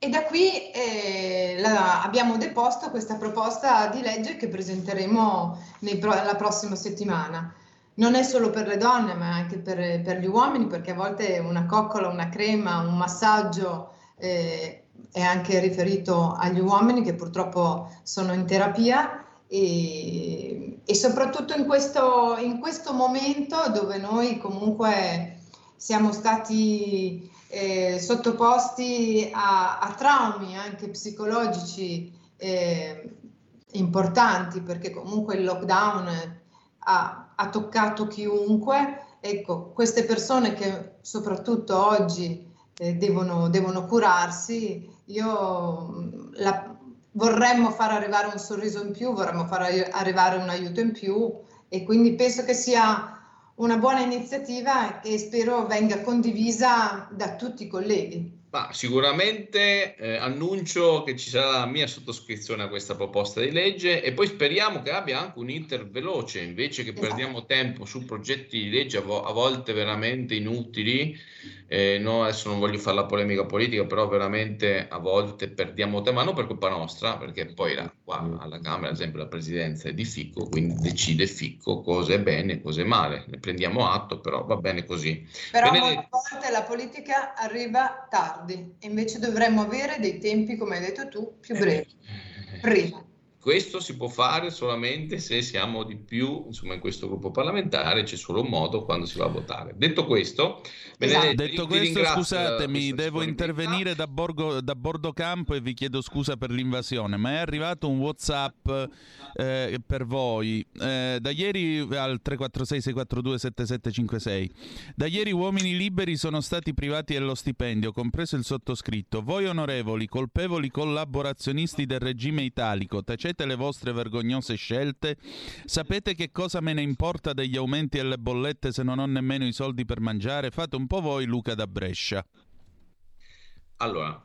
E da qui eh, la, abbiamo deposto questa proposta di legge che presenteremo pro- la prossima settimana. Non è solo per le donne, ma anche per, per, gli uomini, perché a volte una coccola, una crema, un massaggio eh, è anche riferito agli uomini che purtroppo sono in terapia. E, e soprattutto in questo, in questo momento dove noi comunque siamo stati eh, sottoposti a, a, traumi anche psicologici eh, importanti perché comunque il lockdown ha, ha, toccato chiunque. Ecco, queste persone che soprattutto oggi eh, devono, devono, curarsi, io mm, la, vorremmo far arrivare un sorriso in più, vorremmo far arrivare un aiuto in più e quindi penso che sia una buona iniziativa che spero venga condivisa da tutti i colleghi. Ma sicuramente eh, annuncio che ci sarà la mia sottoscrizione a questa proposta di legge e poi speriamo che abbia anche un iter veloce invece che esatto. perdiamo tempo su progetti di legge a, vo- a volte veramente inutili. Eh, no, adesso non voglio fare la polemica politica, però veramente a volte perdiamo tempo, ma non per colpa nostra, perché poi la, qua alla Camera, ad esempio, la presidenza è di Ficco, quindi decide Ficco cosa è bene e cosa è male. Ne prendiamo atto, però va bene così. Però Benedetto... molte volte la politica arriva tardi tardi, invece dovremmo avere dei tempi, come hai detto tu, più brevi. Prima. Questo si può fare solamente se siamo di più insomma, in questo gruppo parlamentare, c'è solo un modo quando si va a votare. Detto questo, esatto. Detto questo scusatemi, devo intervenire da, Borgo, da Bordocampo e vi chiedo scusa per l'invasione, ma è arrivato un Whatsapp eh, per voi. Eh, da ieri al 346 642 7756. Da ieri uomini liberi sono stati privati dello stipendio, compreso il sottoscritto. Voi onorevoli, colpevoli collaborazionisti del regime italico, tacete facete le vostre vergognose scelte? Sapete che cosa me ne importa degli aumenti alle bollette se non ho nemmeno i soldi per mangiare? Fate un po' voi Luca da Brescia. Allora,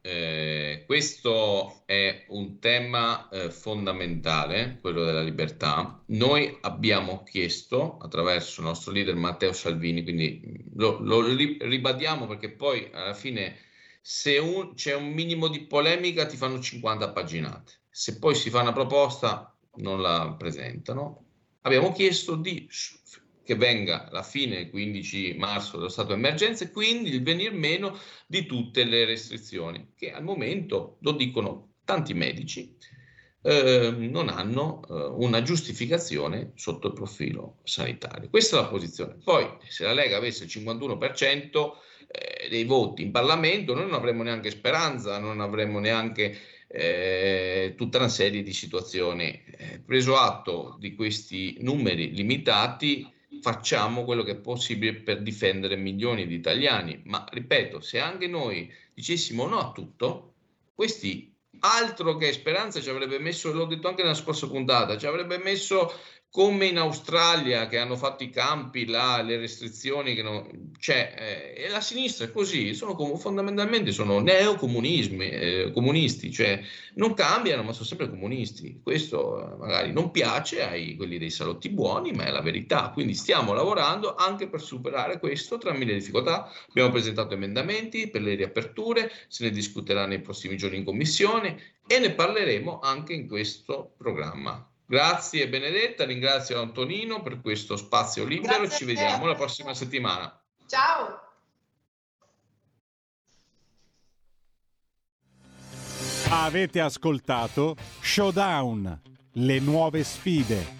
eh, questo è un tema eh, fondamentale, quello della libertà. Noi abbiamo chiesto attraverso il nostro leader Matteo Salvini, quindi lo, lo ribadiamo perché poi alla fine se un, c'è un minimo di polemica ti fanno 50 paginate se poi si fa una proposta non la presentano. Abbiamo chiesto di, che venga la fine il 15 marzo dello stato di emergenza e quindi il venir meno di tutte le restrizioni che al momento, lo dicono tanti medici, eh, non hanno eh, una giustificazione sotto il profilo sanitario. Questa è la posizione. Poi, se la Lega avesse il 51% eh, dei voti in Parlamento, noi non avremmo neanche speranza, non avremmo neanche eh, tutta una serie di situazioni. Eh, preso atto di questi numeri limitati, facciamo quello che è possibile per difendere milioni di italiani. Ma ripeto, se anche noi dicessimo no a tutto, questi altro che speranza ci avrebbe messo, l'ho detto anche nella scorsa puntata, ci avrebbe messo come in Australia che hanno fatto i campi là, le restrizioni che non c'è, eh, e la sinistra è così, sono com- fondamentalmente sono neocomunismi, eh, comunisti, cioè non cambiano ma sono sempre comunisti. Questo eh, magari non piace ai quelli dei salotti buoni, ma è la verità. Quindi stiamo lavorando anche per superare questo tra mille difficoltà. Abbiamo presentato emendamenti per le riaperture, se ne discuterà nei prossimi giorni in commissione e ne parleremo anche in questo programma. Grazie Benedetta, ringrazio Antonino per questo spazio libero, Grazie ci vediamo la prossima settimana. Ciao! Avete ascoltato Showdown, le nuove sfide.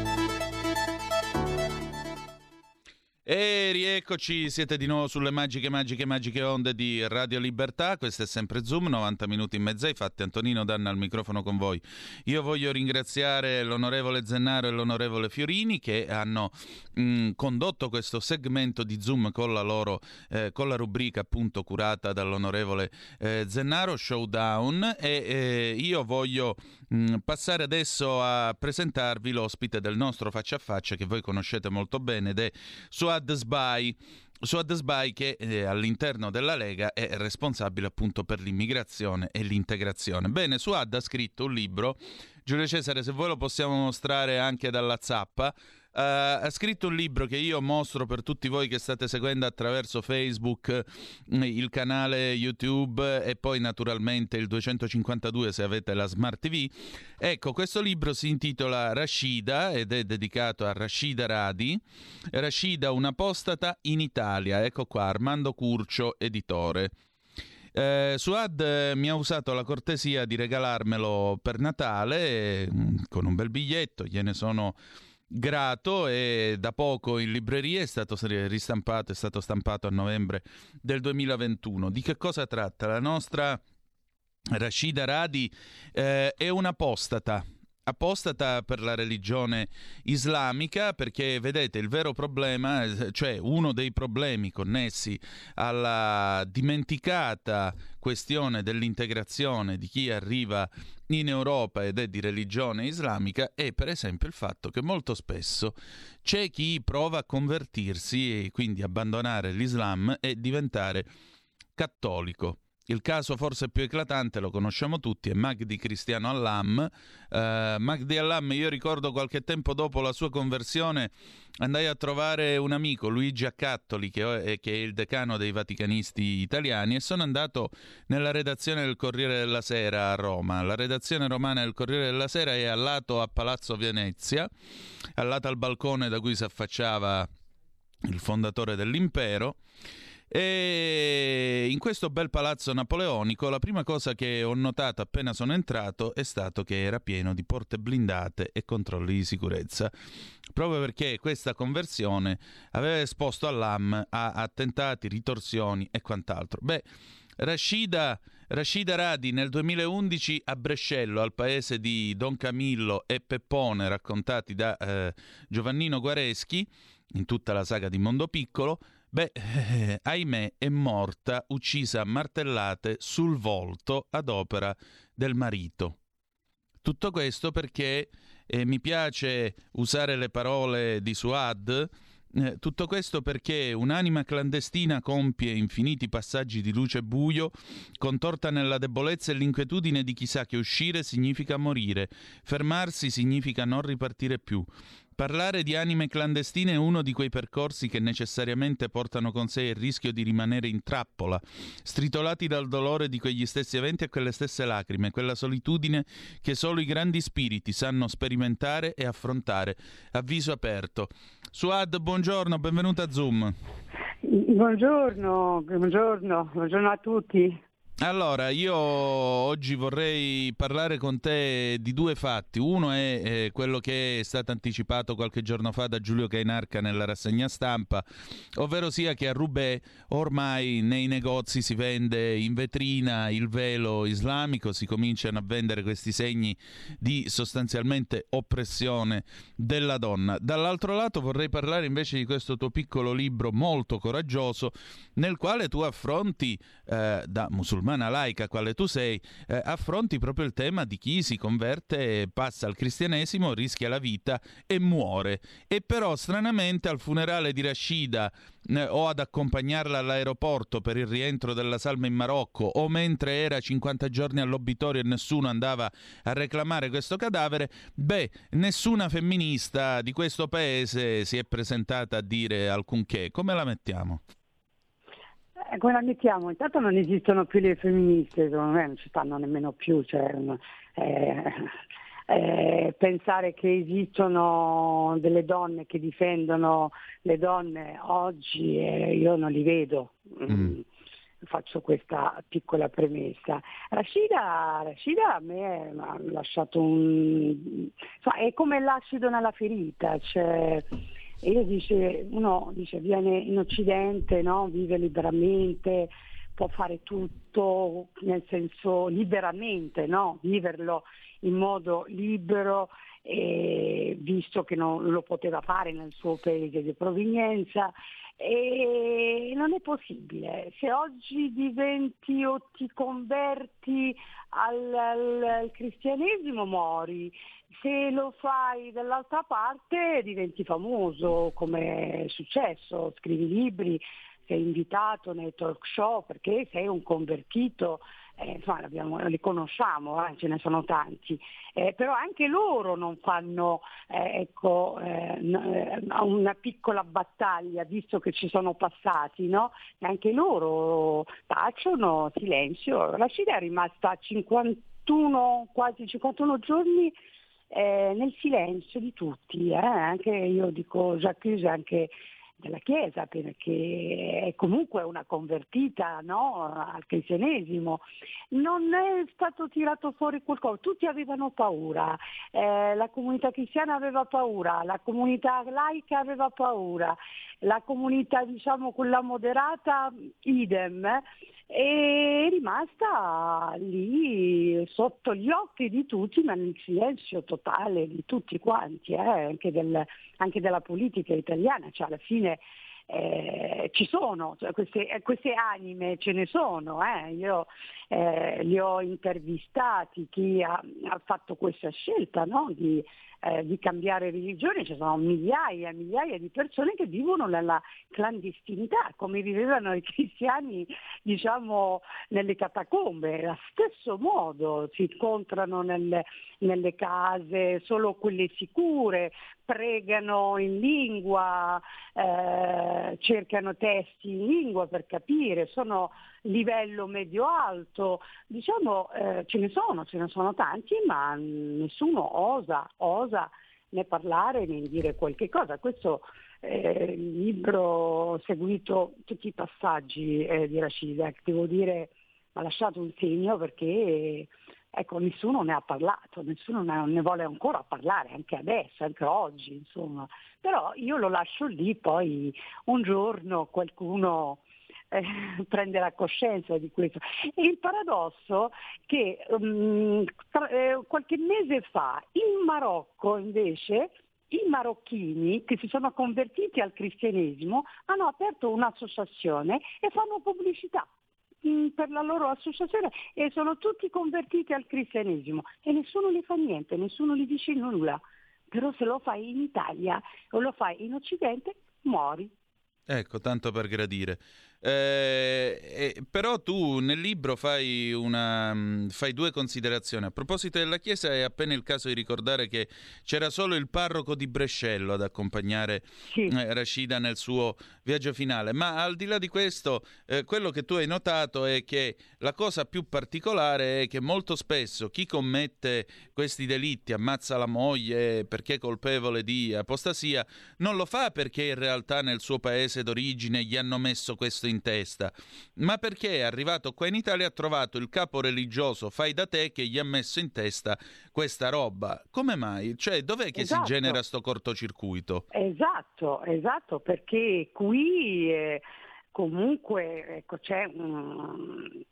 E rieccoci, siete di nuovo sulle magiche, magiche, magiche onde di Radio Libertà. Questo è sempre Zoom, 90 minuti e mezzo ai fatti. Antonino Danna al microfono con voi. Io voglio ringraziare l'onorevole Zennaro e l'onorevole Fiorini che hanno mh, condotto questo segmento di Zoom con la loro, eh, con la rubrica appunto curata dall'onorevole eh, Zennaro, Showdown. E eh, io voglio mh, passare adesso a presentarvi l'ospite del nostro faccia a faccia che voi conoscete molto bene ed è Suad Sbai. Suad Sbai che eh, all'interno della Lega è responsabile appunto per l'immigrazione e l'integrazione. Bene, Suad ha scritto un libro, Giulio Cesare se voi lo possiamo mostrare anche dalla zappa, Uh, ha scritto un libro che io mostro per tutti voi che state seguendo attraverso Facebook, il canale YouTube e poi naturalmente il 252 se avete la Smart TV. Ecco, questo libro si intitola Rashida ed è dedicato a Rashida Radi. Rashida, un'apostata in Italia. Ecco qua, Armando Curcio, editore. Eh, Suad mi ha usato la cortesia di regalarmelo per Natale eh, con un bel biglietto, gliene sono grato e da poco in libreria è stato ristampato, è stato stampato a novembre del 2021. Di che cosa tratta? La nostra Rashida Radi eh, è un'apostata apostata per la religione islamica perché vedete il vero problema, cioè uno dei problemi connessi alla dimenticata questione dell'integrazione di chi arriva in Europa ed è di religione islamica è per esempio il fatto che molto spesso c'è chi prova a convertirsi e quindi abbandonare l'Islam e diventare cattolico. Il caso forse più eclatante, lo conosciamo tutti, è Magdi Cristiano Allam. Uh, Magdi Allam, io ricordo qualche tempo dopo la sua conversione andai a trovare un amico, Luigi Accattoli, che è, che è il decano dei vaticanisti italiani, e sono andato nella redazione del Corriere della Sera a Roma. La redazione romana del Corriere della Sera è al lato a Palazzo Venezia, al lato al balcone da cui si affacciava il fondatore dell'impero. E in questo bel palazzo napoleonico la prima cosa che ho notato appena sono entrato è stato che era pieno di porte blindate e controlli di sicurezza, proprio perché questa conversione aveva esposto all'AM a attentati, ritorsioni e quant'altro. Beh, Rashida, Rashida Radi nel 2011 a Brescello, al paese di Don Camillo e Peppone, raccontati da eh, Giovannino Guareschi, in tutta la saga di Mondo Piccolo, Beh, eh, ahimè, è morta uccisa a martellate sul volto ad opera del marito. Tutto questo perché eh, mi piace usare le parole di Suad, eh, tutto questo perché un'anima clandestina compie infiniti passaggi di luce e buio, contorta nella debolezza e l'inquietudine di chi sa che uscire significa morire, fermarsi significa non ripartire più. Parlare di anime clandestine è uno di quei percorsi che necessariamente portano con sé il rischio di rimanere in trappola, stritolati dal dolore di quegli stessi eventi e quelle stesse lacrime, quella solitudine che solo i grandi spiriti sanno sperimentare e affrontare a viso aperto. Suad, buongiorno, benvenuto a Zoom. Buongiorno, buongiorno, buongiorno a tutti. Allora, io oggi vorrei parlare con te di due fatti. Uno è eh, quello che è stato anticipato qualche giorno fa da Giulio Cainarca nella rassegna stampa, ovvero sia che a Roubaix ormai nei negozi si vende in vetrina il velo islamico, si cominciano a vendere questi segni di sostanzialmente oppressione della donna. Dall'altro lato vorrei parlare invece di questo tuo piccolo libro molto coraggioso nel quale tu affronti eh, da musulmano musulmana laica quale tu sei, eh, affronti proprio il tema di chi si converte, passa al cristianesimo, rischia la vita e muore. E però stranamente al funerale di Rashida eh, o ad accompagnarla all'aeroporto per il rientro della salma in Marocco o mentre era 50 giorni all'obitorio e nessuno andava a reclamare questo cadavere, beh, nessuna femminista di questo paese si è presentata a dire alcunché. Come la mettiamo? Eh, come la mettiamo? Intanto non esistono più le femministe, secondo me non ci stanno nemmeno più. Cioè, eh, eh, pensare che esistono delle donne che difendono le donne oggi, eh, io non li vedo. Mm. faccio questa piccola premessa. Rashida, Rashida a me ha lasciato un... è come l'acido nella ferita, cioè, io dice, uno dice, viene in Occidente, no? vive liberamente, può fare tutto, nel senso liberamente, no? viverlo in modo libero, eh, visto che non lo poteva fare nel suo paese di provenienza. E non è possibile, se oggi diventi o ti converti al, al, al cristianesimo muori, se lo fai dall'altra parte diventi famoso come è successo, scrivi libri, sei invitato nei talk show perché sei un convertito, eh, insomma, li conosciamo, eh, ce ne sono tanti, eh, però anche loro non fanno eh, ecco, eh, eh, una piccola battaglia, visto che ci sono passati, no? anche loro tacciono silenzio. La Cina è rimasta 51, quasi 51 giorni nel silenzio di tutti, anche io dico Jacques, anche della Chiesa, perché è comunque una convertita no, al cristianesimo. Non è stato tirato fuori qualcosa, tutti avevano paura, eh, la comunità cristiana aveva paura, la comunità laica aveva paura, la comunità diciamo quella moderata idem è rimasta lì sotto gli occhi di tutti, ma nel silenzio totale di tutti quanti, eh, anche, del, anche, della politica italiana, cioè alla fine eh, ci sono, cioè queste, eh, queste, anime ce ne sono, eh. io eh, li ho intervistati, chi ha, ha fatto questa scelta no? di eh, di cambiare religione, ci sono migliaia e migliaia di persone che vivono nella clandestinità, come vivevano i cristiani diciamo, nelle catacombe, allo stesso modo si incontrano nelle, nelle case, solo quelle sicure, pregano in lingua, eh, cercano testi in lingua per capire, sono livello medio-alto, diciamo eh, ce ne sono, ce ne sono tanti, ma nessuno osa, osa né parlare né dire qualche cosa. Questo eh, libro ho seguito tutti i passaggi eh, di Rashida, devo dire ha lasciato un segno perché ecco, nessuno ne ha parlato, nessuno ne, ne, vuole ancora parlare, anche adesso, anche oggi, insomma. Però io lo lascio lì, poi un giorno qualcuno eh, prende la coscienza di questo. E il paradosso è che um, tra, eh, qualche mese fa in Marocco invece i marocchini che si sono convertiti al cristianesimo hanno aperto un'associazione e fanno pubblicità mm, per la loro associazione e sono tutti convertiti al cristianesimo e nessuno gli fa niente, nessuno gli dice nulla. Però se lo fai in Italia o lo fai in Occidente, muori. Ecco, tanto per gradire. Eh, eh, però tu nel libro fai, una, mm, fai, due considerazioni. A proposito della Chiesa è appena il caso di ricordare che c'era solo il parroco di Brescello ad accompagnare sì. eh, Rashida nel suo viaggio finale. Ma al di là di questo, eh, quello che tu hai notato è che la cosa più particolare è che molto spesso chi commette questi delitti, ammazza la moglie perché è colpevole di apostasia, non lo fa perché in realtà nel suo paese d'origine gli hanno messo questo in testa, ma perché è arrivato qua in Italia e ha trovato il capo religioso fai da te che gli ha messo in testa questa roba. Come mai? Cioè, dov'è che esatto. si genera sto cortocircuito? Esatto, esatto, perché qui eh, comunque ecco, c'è un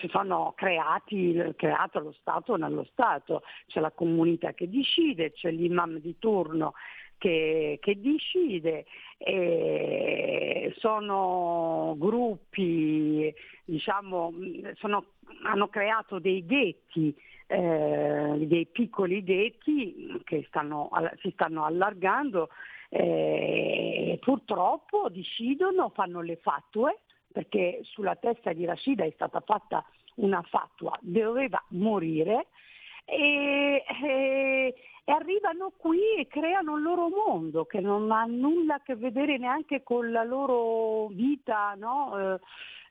si sono creati, creato lo Stato nello Stato, c'è la comunità che decide, c'è l'imam di turno che, che decide, e sono gruppi, diciamo, sono, hanno creato dei ghetti, eh, dei piccoli ghetti che stanno, si stanno allargando eh, purtroppo decidono, fanno le fatue, perché sulla testa di Rashida è stata fatta una fatua, doveva morire e, e, e arrivano qui e creano il loro mondo che non ha nulla a che vedere neanche con la loro vita no? eh,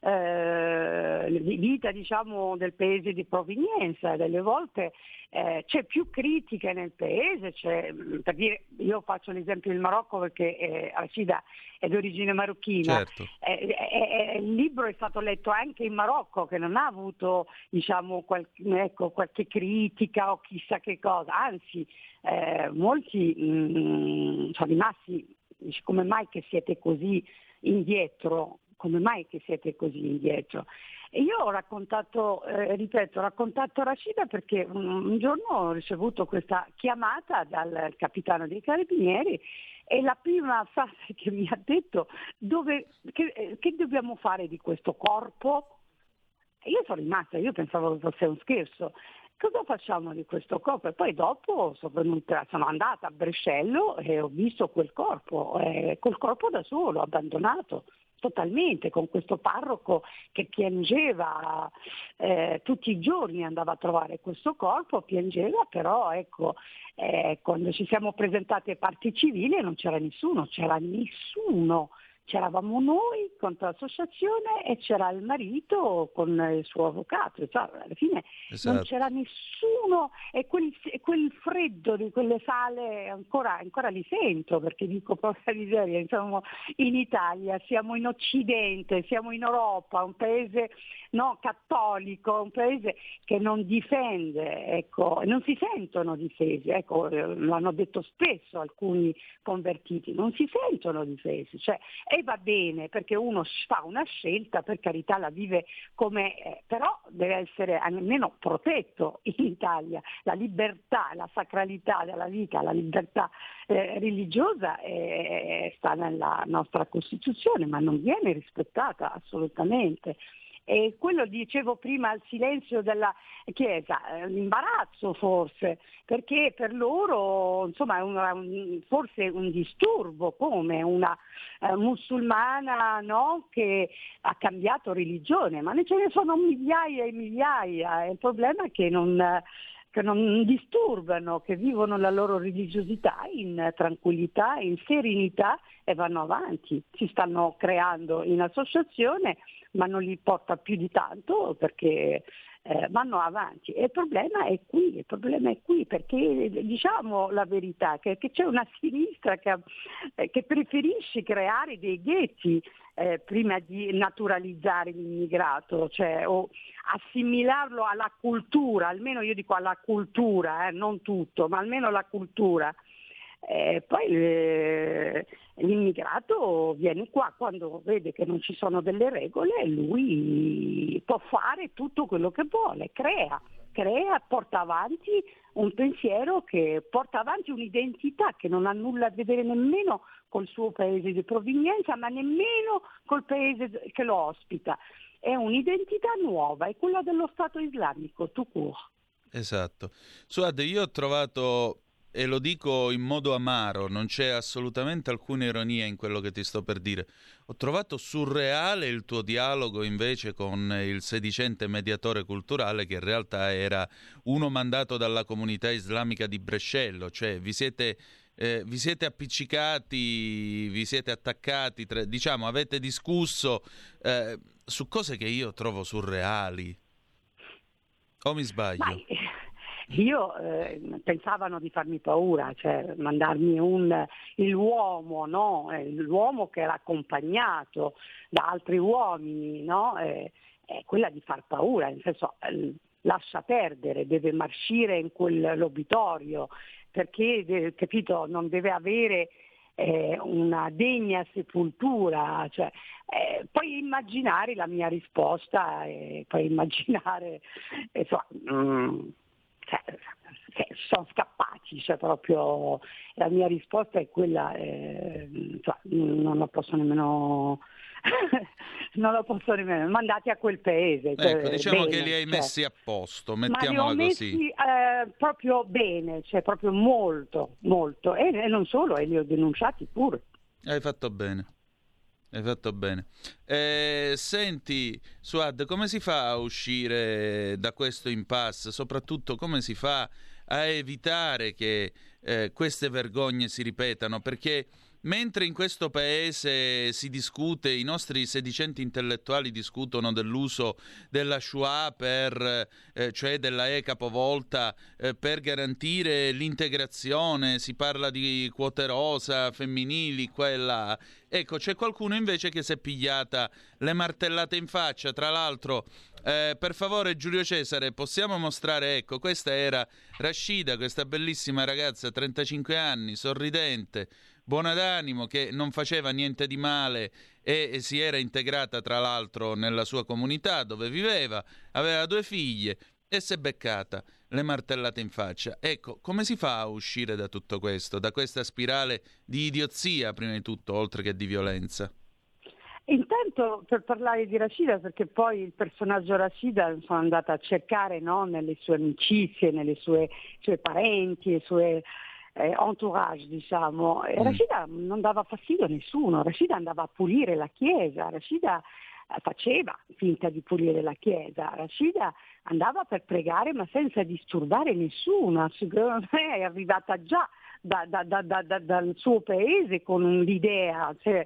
eh, vita diciamo, del paese di provenienza, delle volte eh, c'è più critica nel paese, mm, per dire, io faccio l'esempio del Marocco perché eh, Rashida è d'origine marocchina, Certo. Eh, eh, eh, il libro è stato letto anche in Marocco che non ha avuto diciamo, qual- ecco, qualche critica o chissà che cosa, anzi eh, molti mm, sono rimasti, dice, come mai che siete così indietro, come mai che siete così indietro? E io ho raccontato, eh, ripeto, ho raccontato Rashida perché un, un giorno ho ricevuto questa chiamata dal capitano dei carabinieri e la prima frase che mi ha detto, dove, che, eh, che dobbiamo fare di questo corpo? E io sono rimasta, io pensavo fosse un scherzo. Cosa facciamo di questo corpo? E poi dopo sono, venuta, sono andata a Brescello e ho visto quel corpo, eh, quel corpo da solo, abbandonato totalmente, con questo parroco che piangeva eh, tutti i giorni, andava a trovare questo corpo, piangeva, però ecco, eh, quando ci siamo presentati ai parti civili non c'era nessuno, c'era nessuno c'eravamo noi contro l'associazione e c'era il marito con il suo avvocato, cioè, alla fine non Esatto. c'era nessuno e quel, quel freddo di quelle sale ancora, ancora li sento perché dico porca miseria, siamo in Italia, siamo in Occidente, siamo in Europa, un paese no, cattolico, un paese che non difende, ecco, non si sentono difesi, ecco, eh, l'hanno detto spesso alcuni convertiti, non si sentono difesi, cioè, e va bene perché uno fa una scelta, per carità la vive come, eh, però deve essere almeno protetto in Italia, la libertà, la sacralità della vita, la libertà eh, religiosa eh, sta nella nostra Costituzione, ma non viene rispettata assolutamente. E quello dicevo prima al silenzio della Chiesa, eh, l'imbarazzo forse, perché per loro insomma, è un- forse un disturbo come una eh, musulmana no, che ha cambiato religione, ma ne ce ne sono migliaia e migliaia. Il problema è che non, che non disturbano, che vivono la loro religiosità in tranquillità, in serenità e vanno avanti. Si stanno creando in associazione, ma non li porta più di tanto perché eh, vanno avanti. E il problema è qui, il problema è qui perché diciamo la verità, che, che c'è una sinistra che, eh, che preferisce creare dei ghetti eh, prima di naturalizzare l'immigrato, cioè o assimilarlo alla cultura, almeno io dico alla cultura, eh, non tutto, ma almeno la cultura. Eh, poi eh, l'immigrato viene qua quando vede che non ci sono delle regole e lui può fare tutto quello che vuole, crea, crea, porta avanti un pensiero che porta avanti un'identità che non ha nulla a vedere nemmeno col suo paese di provenienza, ma nemmeno col paese che lo ospita. È un'identità nuova, è quella dello Stato islamico, tout court. Esatto. Suad, io ho trovato, e lo dico in modo amaro, non c'è assolutamente alcuna ironia in quello che ti sto per dire. Ho trovato surreale il tuo dialogo invece con il sedicente mediatore culturale che in realtà era uno mandato dalla comunità islamica di Brescello, cioè vi siete, eh, vi siete appiccicati, vi siete attaccati, tra- diciamo avete discusso eh, su cose che io trovo surreali. O mi sbaglio? Ma io eh, pensavano di farmi paura, cioè mandarmi un, l'uomo, no? Eh, l'uomo che era accompagnato da altri uomini, no? Eh, è quella di far paura, nel senso eh, lascia perdere, deve marcire in quell'obitorio perché capito, non deve avere eh, una degna sepoltura, cioè, eh, puoi immaginare la mia risposta, e puoi immaginare, eh, insomma, mm, cioè, cioè, sono scappati, cioè proprio la mia risposta è quella, eh, insomma, non lo posso nemmeno, non lo posso nemmeno, mandati a quel paese. cioè, Ecco, diciamo bene, che li hai cioè. messi a posto, Ma mettiamola messi così. eh, proprio bene, cioè proprio molto, molto, e, e non solo, e li ho denunciati pure. Hai fatto bene. Hai fatto bene. Eh, senti, Suad, come si fa a uscire da questo impasse? Soprattutto come si fa a evitare che eh, queste vergogne si ripetano? Perché mentre in questo paese si discute, i nostri sedicenti intellettuali discutono dell'uso della Shoah, per, eh, cioè della E capovolta, eh, per garantire l'integrazione, si parla di quote rosa, femminili, quella. Ecco, c'è qualcuno invece che si è pigliata le martellate in faccia, tra l'altro eh, per favore, Giulio Cesare, possiamo mostrare? Ecco, questa era Rashida, questa bellissima ragazza, 35 anni, sorridente, buona d'animo, che non faceva niente di male e si era integrata, tra l'altro, nella sua comunità dove viveva, aveva due figlie e si è beccata le martellate in faccia. Ecco, come si fa a uscire da tutto questo, da questa spirale di idiozia, prima di tutto, oltre che di violenza? Intanto per parlare di Rashida, perché poi il personaggio Rashida sono andata a cercare no, nelle sue amicizie, nelle sue, sue parenti, le sue eh, entourage, diciamo. Mm. Rashida non dava fastidio a nessuno, Rashida andava a pulire la chiesa, Rashida eh, faceva finta di pulire la chiesa, Rashida andava per pregare ma senza disturbare nessuno, secondo me è arrivata già da, da, da, dal suo paese con l'idea, cioè,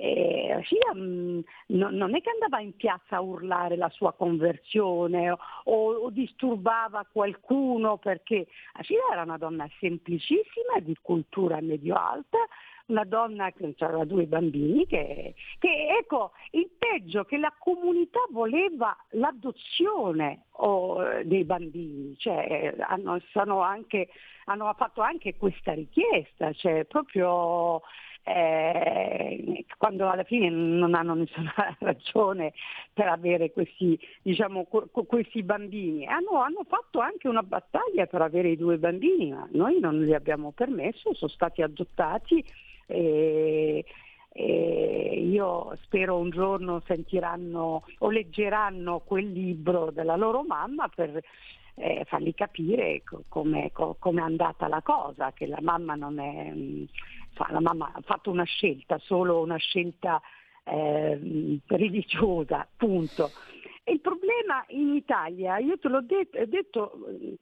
eh, Rashida mh, no, non è che andava in piazza a urlare la sua conversione o, o disturbava qualcuno perché Rashida era una donna semplicissima, di cultura medio-alta, una donna che aveva due bambini, che, che, ecco, il peggio che la comunità voleva l'adozione oh, dei bambini, cioè hanno, anche, hanno fatto anche questa richiesta, cioè proprio eh, quando alla fine non hanno nessuna ragione per avere questi, diciamo, questi bambini. Hanno, hanno, fatto anche una battaglia per avere i due bambini, ma noi non li abbiamo permesso, sono stati adottati. E, e io spero un giorno sentiranno o leggeranno quel libro della loro mamma per eh, fargli capire come è andata la cosa, che la mamma non è la mamma ha fatto una scelta, solo una scelta eh, religiosa, punto. E il problema in Italia, io te l'ho detto, detto eh,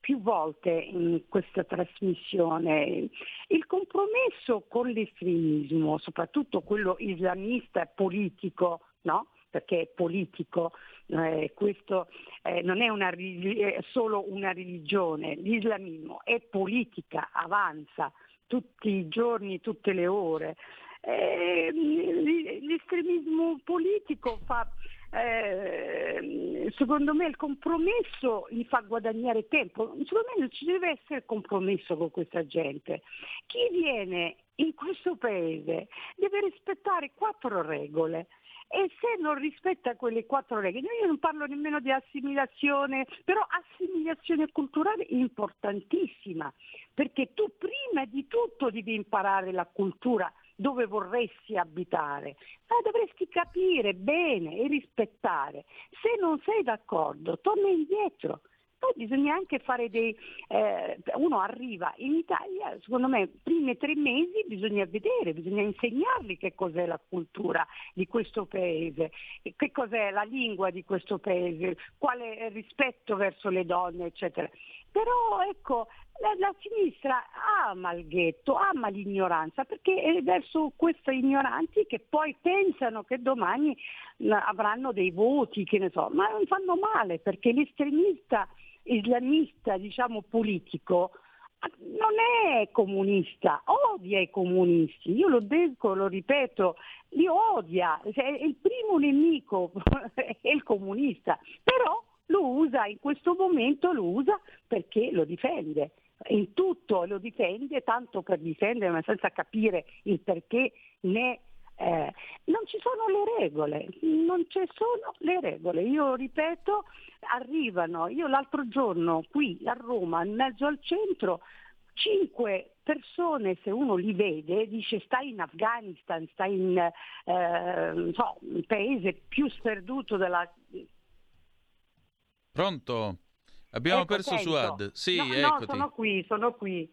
più volte in questa trasmissione, il compromesso con l'estremismo, soprattutto quello islamista politico, no? Perché è politico, eh, questo eh, non è, una, è solo una religione, l'islamismo è politica, avanza, tutti i giorni, tutte le ore. Eh, l'estremismo politico fa, eh, secondo me il compromesso gli fa guadagnare tempo, secondo me non ci deve essere compromesso con questa gente. Chi viene in questo paese deve rispettare quattro regole e se non rispetta quelle quattro regole, io non parlo nemmeno di assimilazione, però assimilazione culturale importantissima, perché tu prima di tutto devi imparare la cultura dove vorresti abitare, ma dovresti capire bene e rispettare. Se non sei d'accordo, torna indietro poi bisogna anche fare dei... Eh, uno arriva in Italia, secondo me, primi tre mesi bisogna vedere, bisogna insegnargli che cos'è la cultura di questo paese, che cos'è la lingua di questo paese, quale rispetto verso le donne, eccetera. Però ecco, la, la, sinistra ama il ghetto, ama l'ignoranza, perché è verso questi ignoranti che poi pensano che domani avranno dei voti, che ne so, ma non fanno male, perché l'estremista islamista, diciamo politico, non è comunista, odia i comunisti, io lo dico, lo ripeto, li odia, cioè, il primo nemico è il comunista, però lo usa, in questo momento lo usa perché lo difende, in tutto lo difende, tanto per difendere ma senza capire il perché né eh, non ci sono le regole, non ci sono le regole. Io ripeto, arrivano, io l'altro giorno qui a Roma, in mezzo al centro, cinque persone, se uno li vede, dice stai in Afghanistan, stai in eh, so, un paese più sperduto della... Pronto? Abbiamo ecco, perso sento. Suad. Sì, no, eccoti. No, sono qui, sono qui.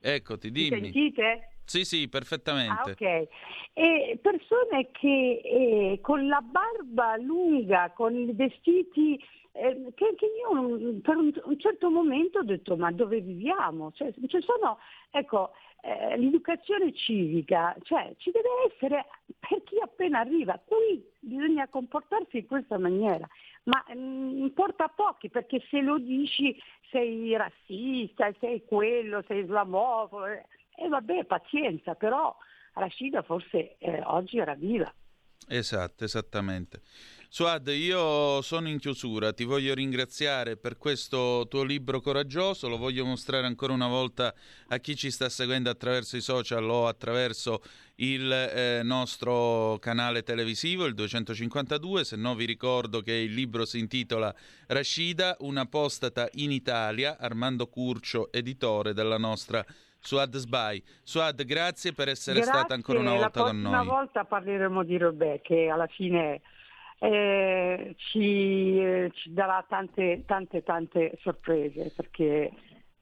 Eccoti, dimmi. Mi sentite? Sì, sì, perfettamente. Ah, ok. E persone che eh, con la barba lunga, con i vestiti, eh, che, che io mm, per un, un certo momento ho detto ma dove viviamo? Cioè, ci sono, ecco, eh, l'educazione civica, cioè ci deve essere per chi appena arriva, qui bisogna comportarsi in questa maniera, ma mh, importa a pochi perché se lo dici sei razzista, sei quello, sei islamofobo, e vabbè pazienza, però Rashida forse eh, oggi era viva. Esatto, esattamente. Suad, io sono in chiusura, ti voglio ringraziare per questo tuo libro coraggioso, lo voglio mostrare ancora una volta a chi ci sta seguendo attraverso i social o attraverso il eh, nostro canale televisivo, il 252, se no vi ricordo che il libro si intitola Rashida, un'apostata in Italia, Armando Curcio, editore della nostra Suad Sbai. Suad, grazie per essere Grazie, stata ancora una volta con noi. Una volta parleremo di Robè che alla fine eh, ci, eh, ci, darà tante, tante, tante sorprese perché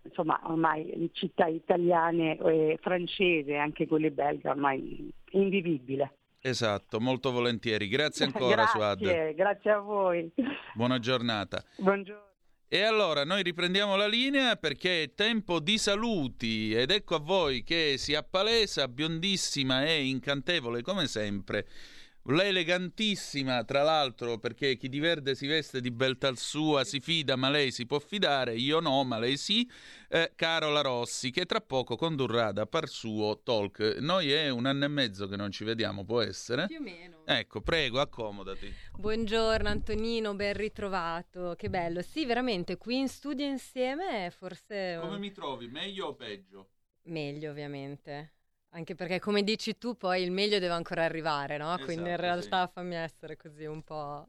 insomma ormai le città italiane e francesi, anche quelle belga, ormai è invivibile. Esatto, molto volentieri. Grazie ancora, grazie, Suad. Grazie a voi. Buona giornata. Buongiorno. E allora noi riprendiamo la linea perché è tempo di saluti ed ecco a voi che si appalesa, biondissima e incantevole come sempre lei elegantissima, tra l'altro, perché chi di verde si veste di beltà sua si fida, ma lei si può fidare, io no, ma lei sì. Eh, Carola Rossi, che tra poco condurrà da par suo Talk. Noi è un anno e mezzo che non ci vediamo, può essere? Più o meno. Ecco, prego, accomodati. Buongiorno Antonino, ben ritrovato. Che bello. Sì, veramente, qui in studio insieme forse... Come mi trovi, meglio o peggio? Meglio, ovviamente. Anche perché, come dici tu, poi il meglio deve ancora arrivare, no? Quindi in Esatto, realtà fammi essere così un po'.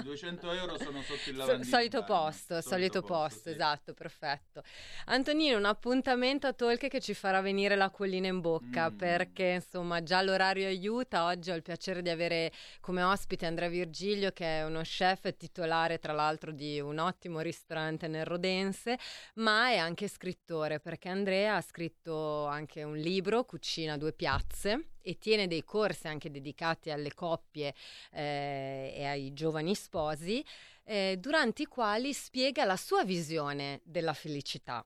I 200 euro sono sotto il So- lavandino. solito dai. posto, solito, posto, esatto, perfetto. Antonino, un appuntamento a Talk che ci farà venire l'acquolina in bocca Mm. perché insomma già l'orario aiuta. Oggi ho il piacere di avere come ospite Andrea Virgilio che è uno chef titolare tra l'altro di un ottimo ristorante nel Rodense, ma è anche scrittore perché Andrea ha scritto anche un libro, Cucina due piazze. E tiene dei corsi anche dedicati alle coppie eh, e ai giovani sposi, eh, durante i quali spiega la sua visione della felicità.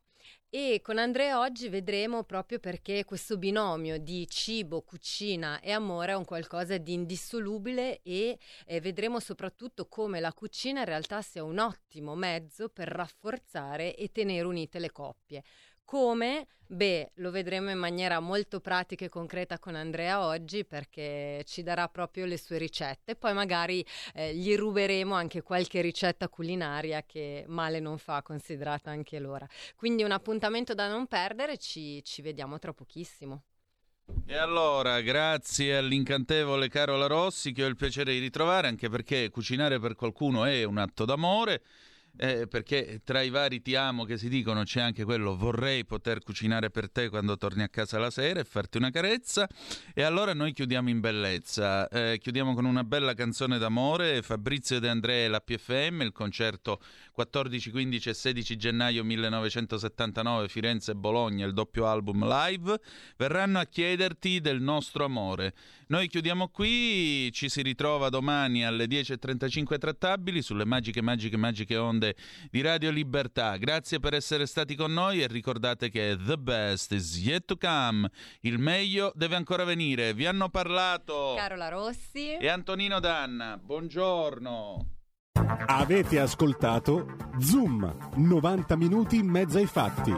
E con Andrea oggi vedremo proprio perché questo binomio di cibo, cucina e amore è un qualcosa di indissolubile e eh, vedremo soprattutto come la cucina in realtà sia un ottimo mezzo per rafforzare e tenere unite le coppie. Come? Beh, lo vedremo in maniera molto pratica e concreta con Andrea oggi perché ci darà proprio le sue ricette. Poi magari eh, gli ruberemo anche qualche ricetta culinaria che male non fa, considerata anche l'ora. Quindi un appuntamento da non perdere, ci, ci vediamo tra pochissimo. E allora, grazie all'incantevole Carola Rossi che ho il piacere di ritrovare, anche perché cucinare per qualcuno è un atto d'amore. Eh, perché tra i vari ti amo che si dicono c'è anche quello vorrei poter cucinare per te quando torni a casa la sera e farti una carezza. E allora noi chiudiamo in bellezza. Eh, chiudiamo con una bella canzone d'amore. Fabrizio De André e la PFM, il concerto 14, 15 e 16 gennaio 1979, Firenze e Bologna, il doppio album live. Verranno a chiederti del nostro amore. Noi chiudiamo qui, ci si ritrova domani alle 10.35 trattabili sulle magiche, magiche, magiche onde di Radio Libertà. Grazie per essere stati con noi e ricordate che the best is yet to come. Il meglio deve ancora venire. Vi hanno parlato Carola Rossi. e Antonino Danna. Buongiorno. Avete ascoltato Zoom, 90 minuti in mezzo ai fatti.